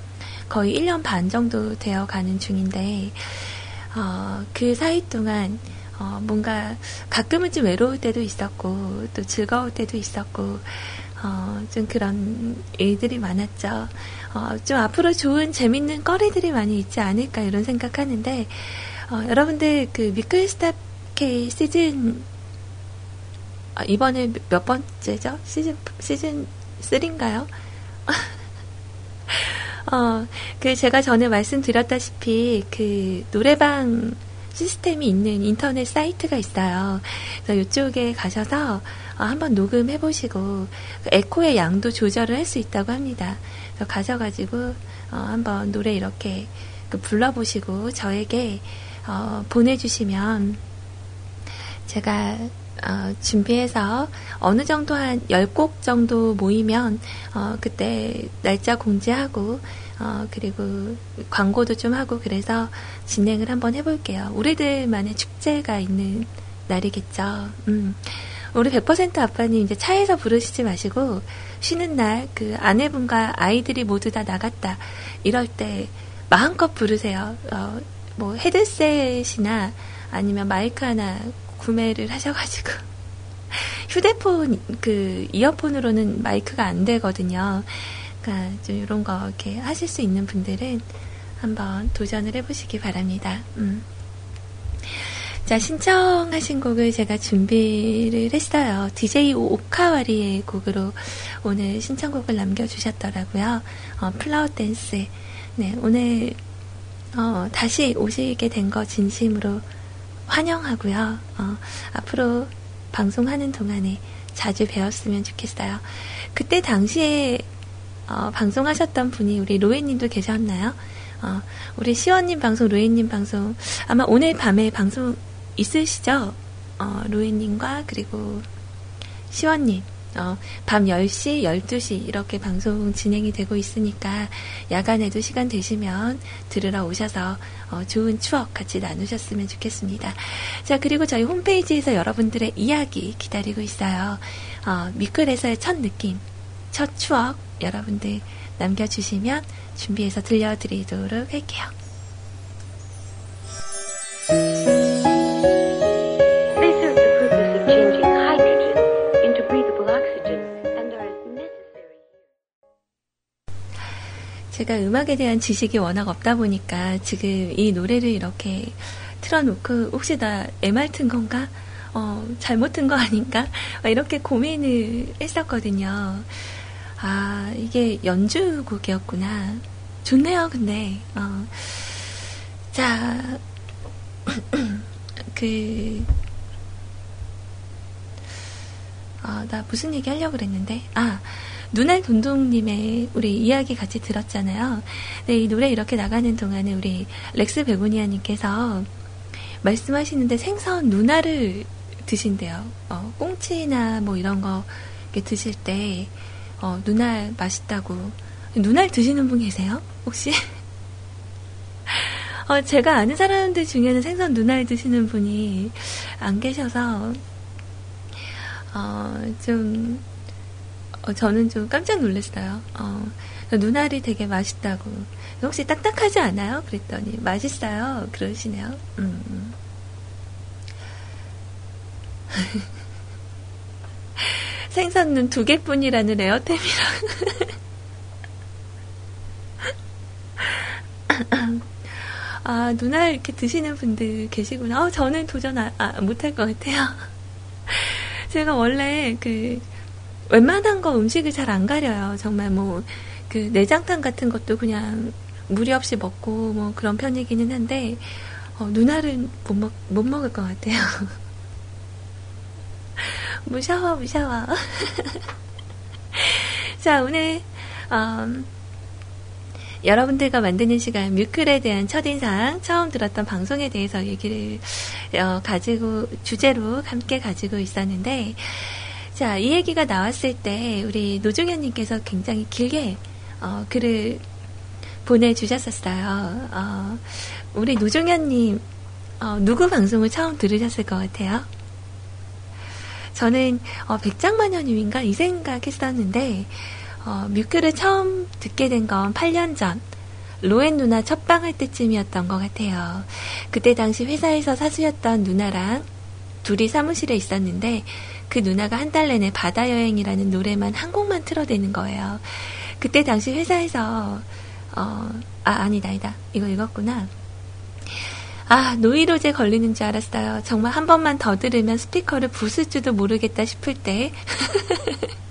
거의 1년 반 정도 되어 가는 중인데, 어, 그 사이 동안 어, 뭔가 가끔은 좀 외로울 때도 있었고, 또 즐거울 때도 있었고, 어, 좀 그런 일들이 많았죠. 어, 좀 앞으로 좋은 재밌는 거리들이 많이 있지 않을까 이런 생각하는데, 어, 여러분들 그 미클스탑 K 시즌 아, 이번에 몇 번째죠? 시즌 시즌 3인가요? 어, 그 제가 전에 말씀드렸다시피 그 노래방 시스템이 있는 인터넷 사이트가 있어요. 그래서 이쪽에 가셔서 어, 한번 녹음해 보시고 그 에코의 양도 조절을 할 수 있다고 합니다. 그래서 가셔가지고 어, 한번 노래 이렇게 그 불러보시고 저에게 어, 보내주시면 제가 어, 준비해서 어느 정도 한 10곡 정도 모이면 어, 그때 날짜 공지하고 어, 그리고 광고도 좀 하고 그래서 진행을 한번 해볼게요. 우리들만의 축제가 있는 날이겠죠. 음. 우리 100% 아빠님 이제 차에서 부르시지 마시고 쉬는 날 그 아내분과 아이들이 모두 다 나갔다 이럴 때 마음껏 부르세요. 어, 뭐 헤드셋이나 아니면 마이크 하나 구매를 하셔가지고 휴대폰 그 이어폰으로는 마이크가 안 되거든요. 그러니까 좀 이런 거 이렇게 하실 수 있는 분들은 한번 도전을 해보시기 바랍니다. 음. 자, 신청하신 곡을 제가 준비를 했어요. DJ 오카와리의 곡으로 오늘 신청곡을 남겨주셨더라고요. 어, 플라워 댄스. 네, 오늘, 어, 다시 오시게 된 거 진심으로 환영하고요. 어, 앞으로 방송하는 동안에 자주 배웠으면 좋겠어요. 그때 당시에 어, 방송하셨던 분이 우리 로에님도 계셨나요? 어, 우리 시원님 방송, 로에님 방송 아마 오늘 밤에 방송 있으시죠? 어, 로에님과 그리고 시원님 어, 밤 10시, 12시 이렇게 방송 진행이 되고 있으니까 야간에도 시간 되시면 들으러 오셔서 어, 좋은 추억 같이 나누셨으면 좋겠습니다. 자, 그리고 저희 홈페이지에서 여러분들의 이야기 기다리고 있어요. 어, 미끌에서의 첫 느낌, 첫 추억 여러분들 남겨주시면 준비해서 들려드리도록 할게요. 제가 음악에 대한 지식이 워낙 없다 보니까 지금 이 노래를 이렇게 틀어놓고 혹시 나 MR 튼 건가? 어, 잘못 튼거 아닌가? 막 이렇게 고민을 했었거든요. 아, 이게 연주곡이었구나. 좋네요, 근데. 어. 자, 그, 아, 나 무슨 얘기 하려고 그랬는데. 아, 눈알 돈동님의 우리 이야기 같이 들었잖아요. 네, 이 노래 이렇게 나가는 동안에 우리 렉스 베고니아님께서 말씀하시는데 생선 눈알을 드신대요. 어, 꽁치나 뭐 이런 거 드실 때, 어, 눈알 맛있다고. 눈알 드시는 분 계세요? 혹시? 어, 제가 아는 사람들 중에는 생선 눈알 드시는 분이 안 계셔서, 어, 좀, 어, 저는 좀 깜짝 놀랐어요. 어, 눈알이 되게 맛있다고. 혹시 딱딱하지 않아요? 그랬더니, 맛있어요. 그러시네요. 음, 음. 생선눈 두 개뿐이라는 레어템이라고. 아, 눈알 이렇게 드시는 분들 계시구나. 어, 저는 도전 아, 아, 못할 것 같아요. 제가 원래 그, 웬만한 거 음식을 잘 안 가려요. 정말 뭐, 그 내장탕 같은 것도 그냥 무리 없이 먹고 뭐 그런 편이기는 한데, 어, 눈알은 못, 먹, 못 먹을 것 같아요. 무서워, 무서워. 자, 오늘, 음, 여러분들과 만드는 시간 뮤클에 대한 첫인상 처음 들었던 방송에 대해서 얘기를 어, 가지고 주제로 함께 가지고 있었는데 자 이 얘기가 나왔을 때 우리 노종현님께서 굉장히 길게 어, 글을 보내주셨었어요. 어, 우리 노종현님 어, 누구 방송을 처음 들으셨을 것 같아요? 저는 어, 백장마녀님인가 이 생각했었는데 어, 뮤클을 처음 듣게 된 건 8년 전 로엔 누나 첫방 할 때쯤이었던 것 같아요. 그때 당시 회사에서 사수였던 누나랑 둘이 사무실에 있었는데 그 누나가 한 달 내내 바다 여행이라는 노래만 한 곡만 틀어대는 거예요. 그때 당시 회사에서 어, 아 아니다 아니다 이거 읽었구나. 아, 노이로제 걸리는 줄 알았어요. 정말 한 번만 더 들으면 스피커를 부술 줄도 모르겠다 싶을 때.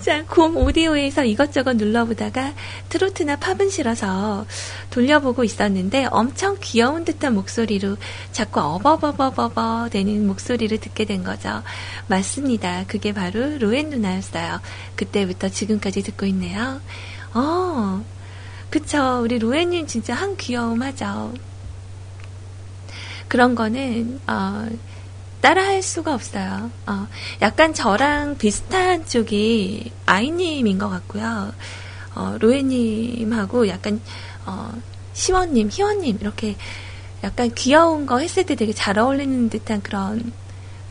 자, 곰 오디오에서 이것저것 눌러보다가 트로트나 팝은 싫어서 돌려보고 있었는데 엄청 귀여운 듯한 목소리로 자꾸 어버버버버버 되는 목소리를 듣게 된 거죠. 맞습니다. 그게 바로 로엔 누나였어요. 그때부터 지금까지 듣고 있네요. 어, 그쵸. 우리 로엔님 진짜 한 귀여움 하죠. 그런 거는, 어, 따라할 수가 없어요. 어, 약간 저랑 비슷한 쪽이 아이님인 것 같고요. 어, 로에님하고 약간, 어, 시원님, 희원님, 이렇게 약간 귀여운 거 했을 때 되게 잘 어울리는 듯한 그런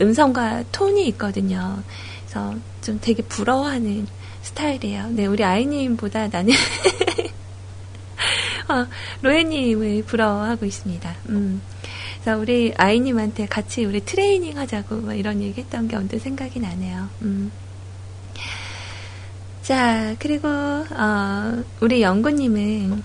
음성과 톤이 있거든요. 그래서 좀 되게 부러워하는 스타일이에요. 네, 우리 아이님보다 나는 어, 로에님을 부러워하고 있습니다. 음. 그래서 우리 아이님한테 같이 우리 트레이닝 하자고 뭐 이런 얘기 했던 게 언뜻 생각이 나네요. 음. 자, 그리고, 어, 우리 연구님은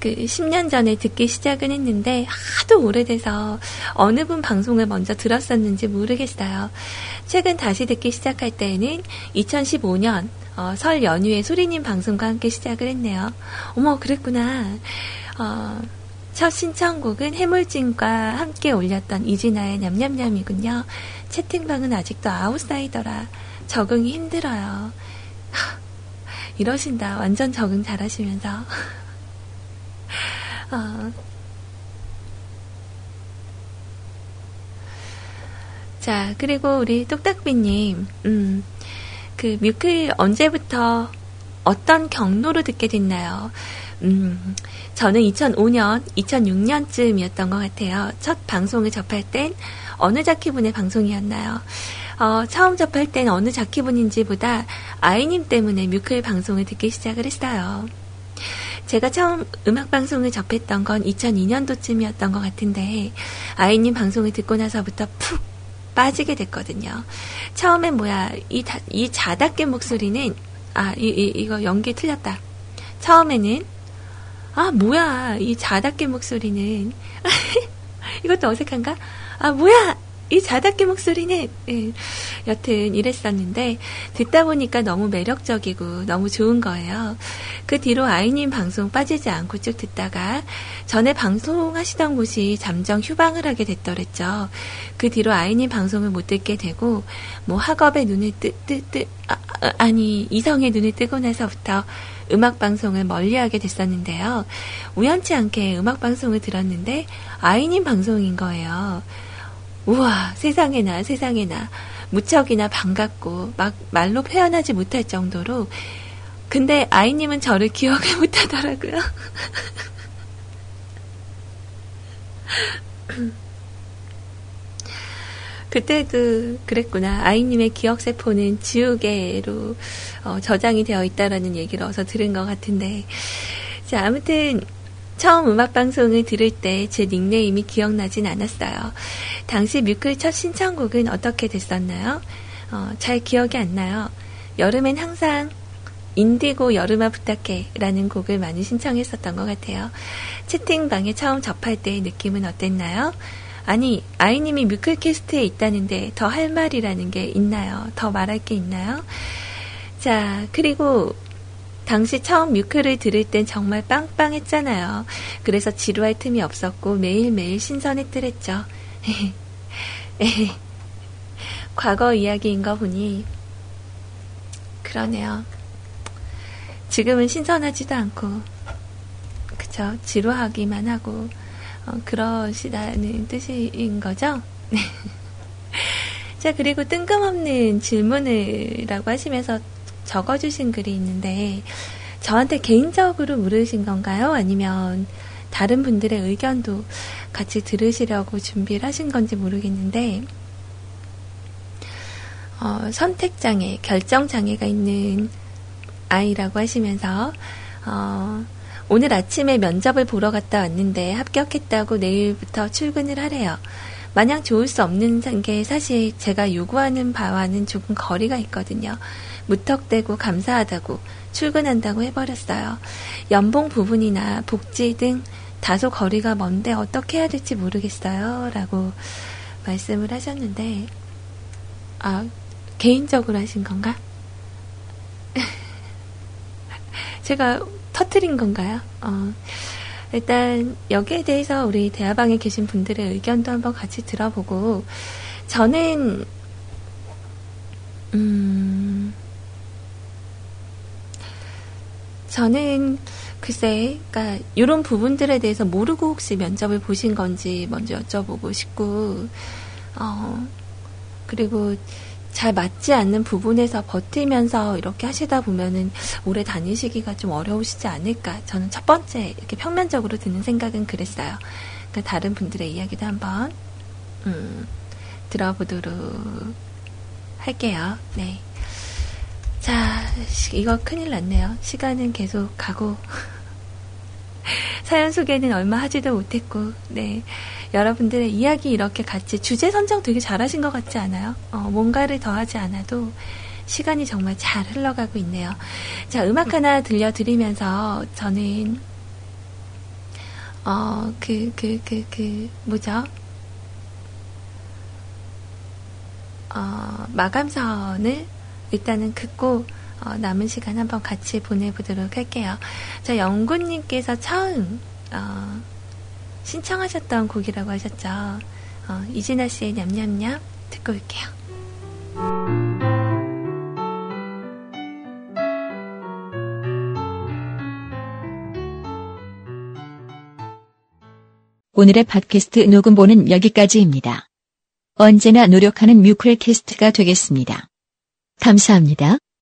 그 10년 전에 듣기 시작은 했는데 하도 오래돼서 어느 분 방송을 먼저 들었었는지 모르겠어요. 최근 다시 듣기 시작할 때에는 2015년 어, 설 연휴에 소리님 방송과 함께 시작을 했네요. 어머, 그랬구나. 어, 첫 신청곡은 해물찜과 함께 올렸던 이진아의 냠냠냠이군요. 채팅방은 아직도 아웃사이더라. 적응이 힘들어요. 하, 이러신다. 완전 적응 잘하시면서. 어. 자, 그리고 우리 똑딱비님, 음, 그 뮤클 언제부터 어떤 경로로 듣게 됐나요? 음, 저는 2005년, 2006년쯤이었던 것 같아요. 첫 방송을 접할 땐 어느 자키분의 방송이었나요? 어, 처음 접할 땐 어느 자키분인지보다 아이님 때문에 뮤클 방송을 듣기 시작을 했어요. 제가 처음 음악 방송을 접했던 건 2002년도쯤이었던 것 같은데 아이님 방송을 듣고 나서부터 푹 빠지게 됐거든요. 처음엔 뭐야 이, 다, 이 자답게 목소리는 아 이, 이, 이거 연기 틀렸다. 처음에는 아 뭐야 이 자답게 목소리는 이것도 어색한가? 아 뭐야 이 자답게 목소리는 예, 여튼 이랬었는데 듣다 보니까 너무 매력적이고 너무 좋은 거예요. 그 뒤로 아이님 방송 빠지지 않고 쭉 듣다가 전에 방송하시던 곳이 잠정 휴방을 하게 됐더랬죠. 그 뒤로 아이님 방송을 못 듣게 되고 뭐 학업에 눈을 뜨뜨뜨 아, 아, 아니 이성의 눈을 뜨고 나서부터 음악 방송을 멀리하게 됐었는데요. 우연치 않게 음악 방송을 들었는데 아이님 방송인 거예요. 우와, 세상에나, 세상에나. 무척이나 반갑고, 막 말로 표현하지 못할 정도로. 근데 아이님은 저를 기억을 못 하더라고요. 그때도 그랬구나. 아이님의 기억세포는 지우개로 어, 저장이 되어 있다라는 얘기를 어서 들은 것 같은데. 자, 아무튼 처음 음악방송을 들을 때 제 닉네임이 기억나진 않았어요. 당시 뮤클 첫 신청곡은 어떻게 됐었나요? 어, 잘 기억이 안 나요. 여름엔 항상 인디고 여름아 부탁해 라는 곡을 많이 신청했었던 것 같아요. 채팅방에 처음 접할 때의 느낌은 어땠나요? 아니, 아이님이 뮤클캐스트에 있다는데 더 할 말이라는 게 있나요? 더 말할 게 있나요? 자, 그리고 당시 처음 뮤클을 들을 땐 정말 빵빵했잖아요. 그래서 지루할 틈이 없었고 매일매일 신선했더랬죠. 과거 이야기인 거 보니 그러네요. 지금은 신선하지도 않고 그쵸 지루하기만 하고 어, 그러시다는 뜻인 거죠. 자 그리고 뜬금없는 질문을라고 하시면서 적어주신 글이 있는데 저한테 개인적으로 물으신 건가요? 아니면 다른 분들의 의견도 같이 들으시려고 준비를 하신 건지 모르겠는데 어, 선택장애, 결정장애가 있는 아이라고 하시면서 어, 오늘 아침에 면접을 보러 갔다 왔는데 합격했다고 내일부터 출근을 하래요. 마냥 좋을 수 없는 게 사실 제가 요구하는 바와는 조금 거리가 있거든요. 무턱대고 감사하다고 출근한다고 해버렸어요. 연봉 부분이나 복지 등 다소 거리가 먼데 어떻게 해야 될지 모르겠어요. 라고 말씀을 하셨는데, 아, 개인적으로 하신 건가? 제가 터트린 건가요? 어, 일단 여기에 대해서 우리 대화방에 계신 분들의 의견도 한번 같이 들어보고, 저는, 음, 저는 글쎄, 그러니까 이런 부분들에 대해서 모르고 혹시 면접을 보신 건지 먼저 여쭤보고 싶고, 어, 그리고 잘 맞지 않는 부분에서 버티면서 이렇게 하시다 보면은 오래 다니시기가 좀 어려우시지 않을까. 저는 첫 번째 이렇게 평면적으로 드는 생각은 그랬어요. 그러니까 다른 분들의 이야기도 한번 음, 들어보도록 할게요. 네. 자, 시- 이거 큰일 났네요. 시간은 계속 가고. 사연 소개는 얼마 하지도 못했고, 네. 여러분들의 이야기 이렇게 같이 주제 선정 되게 잘하신 것 같지 않아요? 어, 뭔가를 더 하지 않아도 시간이 정말 잘 흘러가고 있네요. 자, 음악 하나 들려드리면서 저는, 어, 그, 그, 그, 그, 뭐죠? 어, 마감선을 일단은 긋고 어, 남은 시간 한번 같이 보내보도록 할게요. 자, 영구님께서 처음 어, 신청하셨던 곡이라고 하셨죠. 어, 이진아 씨의 냠냠냠 듣고 올게요. 오늘의 팟캐스트 녹음본은 여기까지입니다. 언제나 노력하는 뮤클캐스트가 되겠습니다. 감사합니다.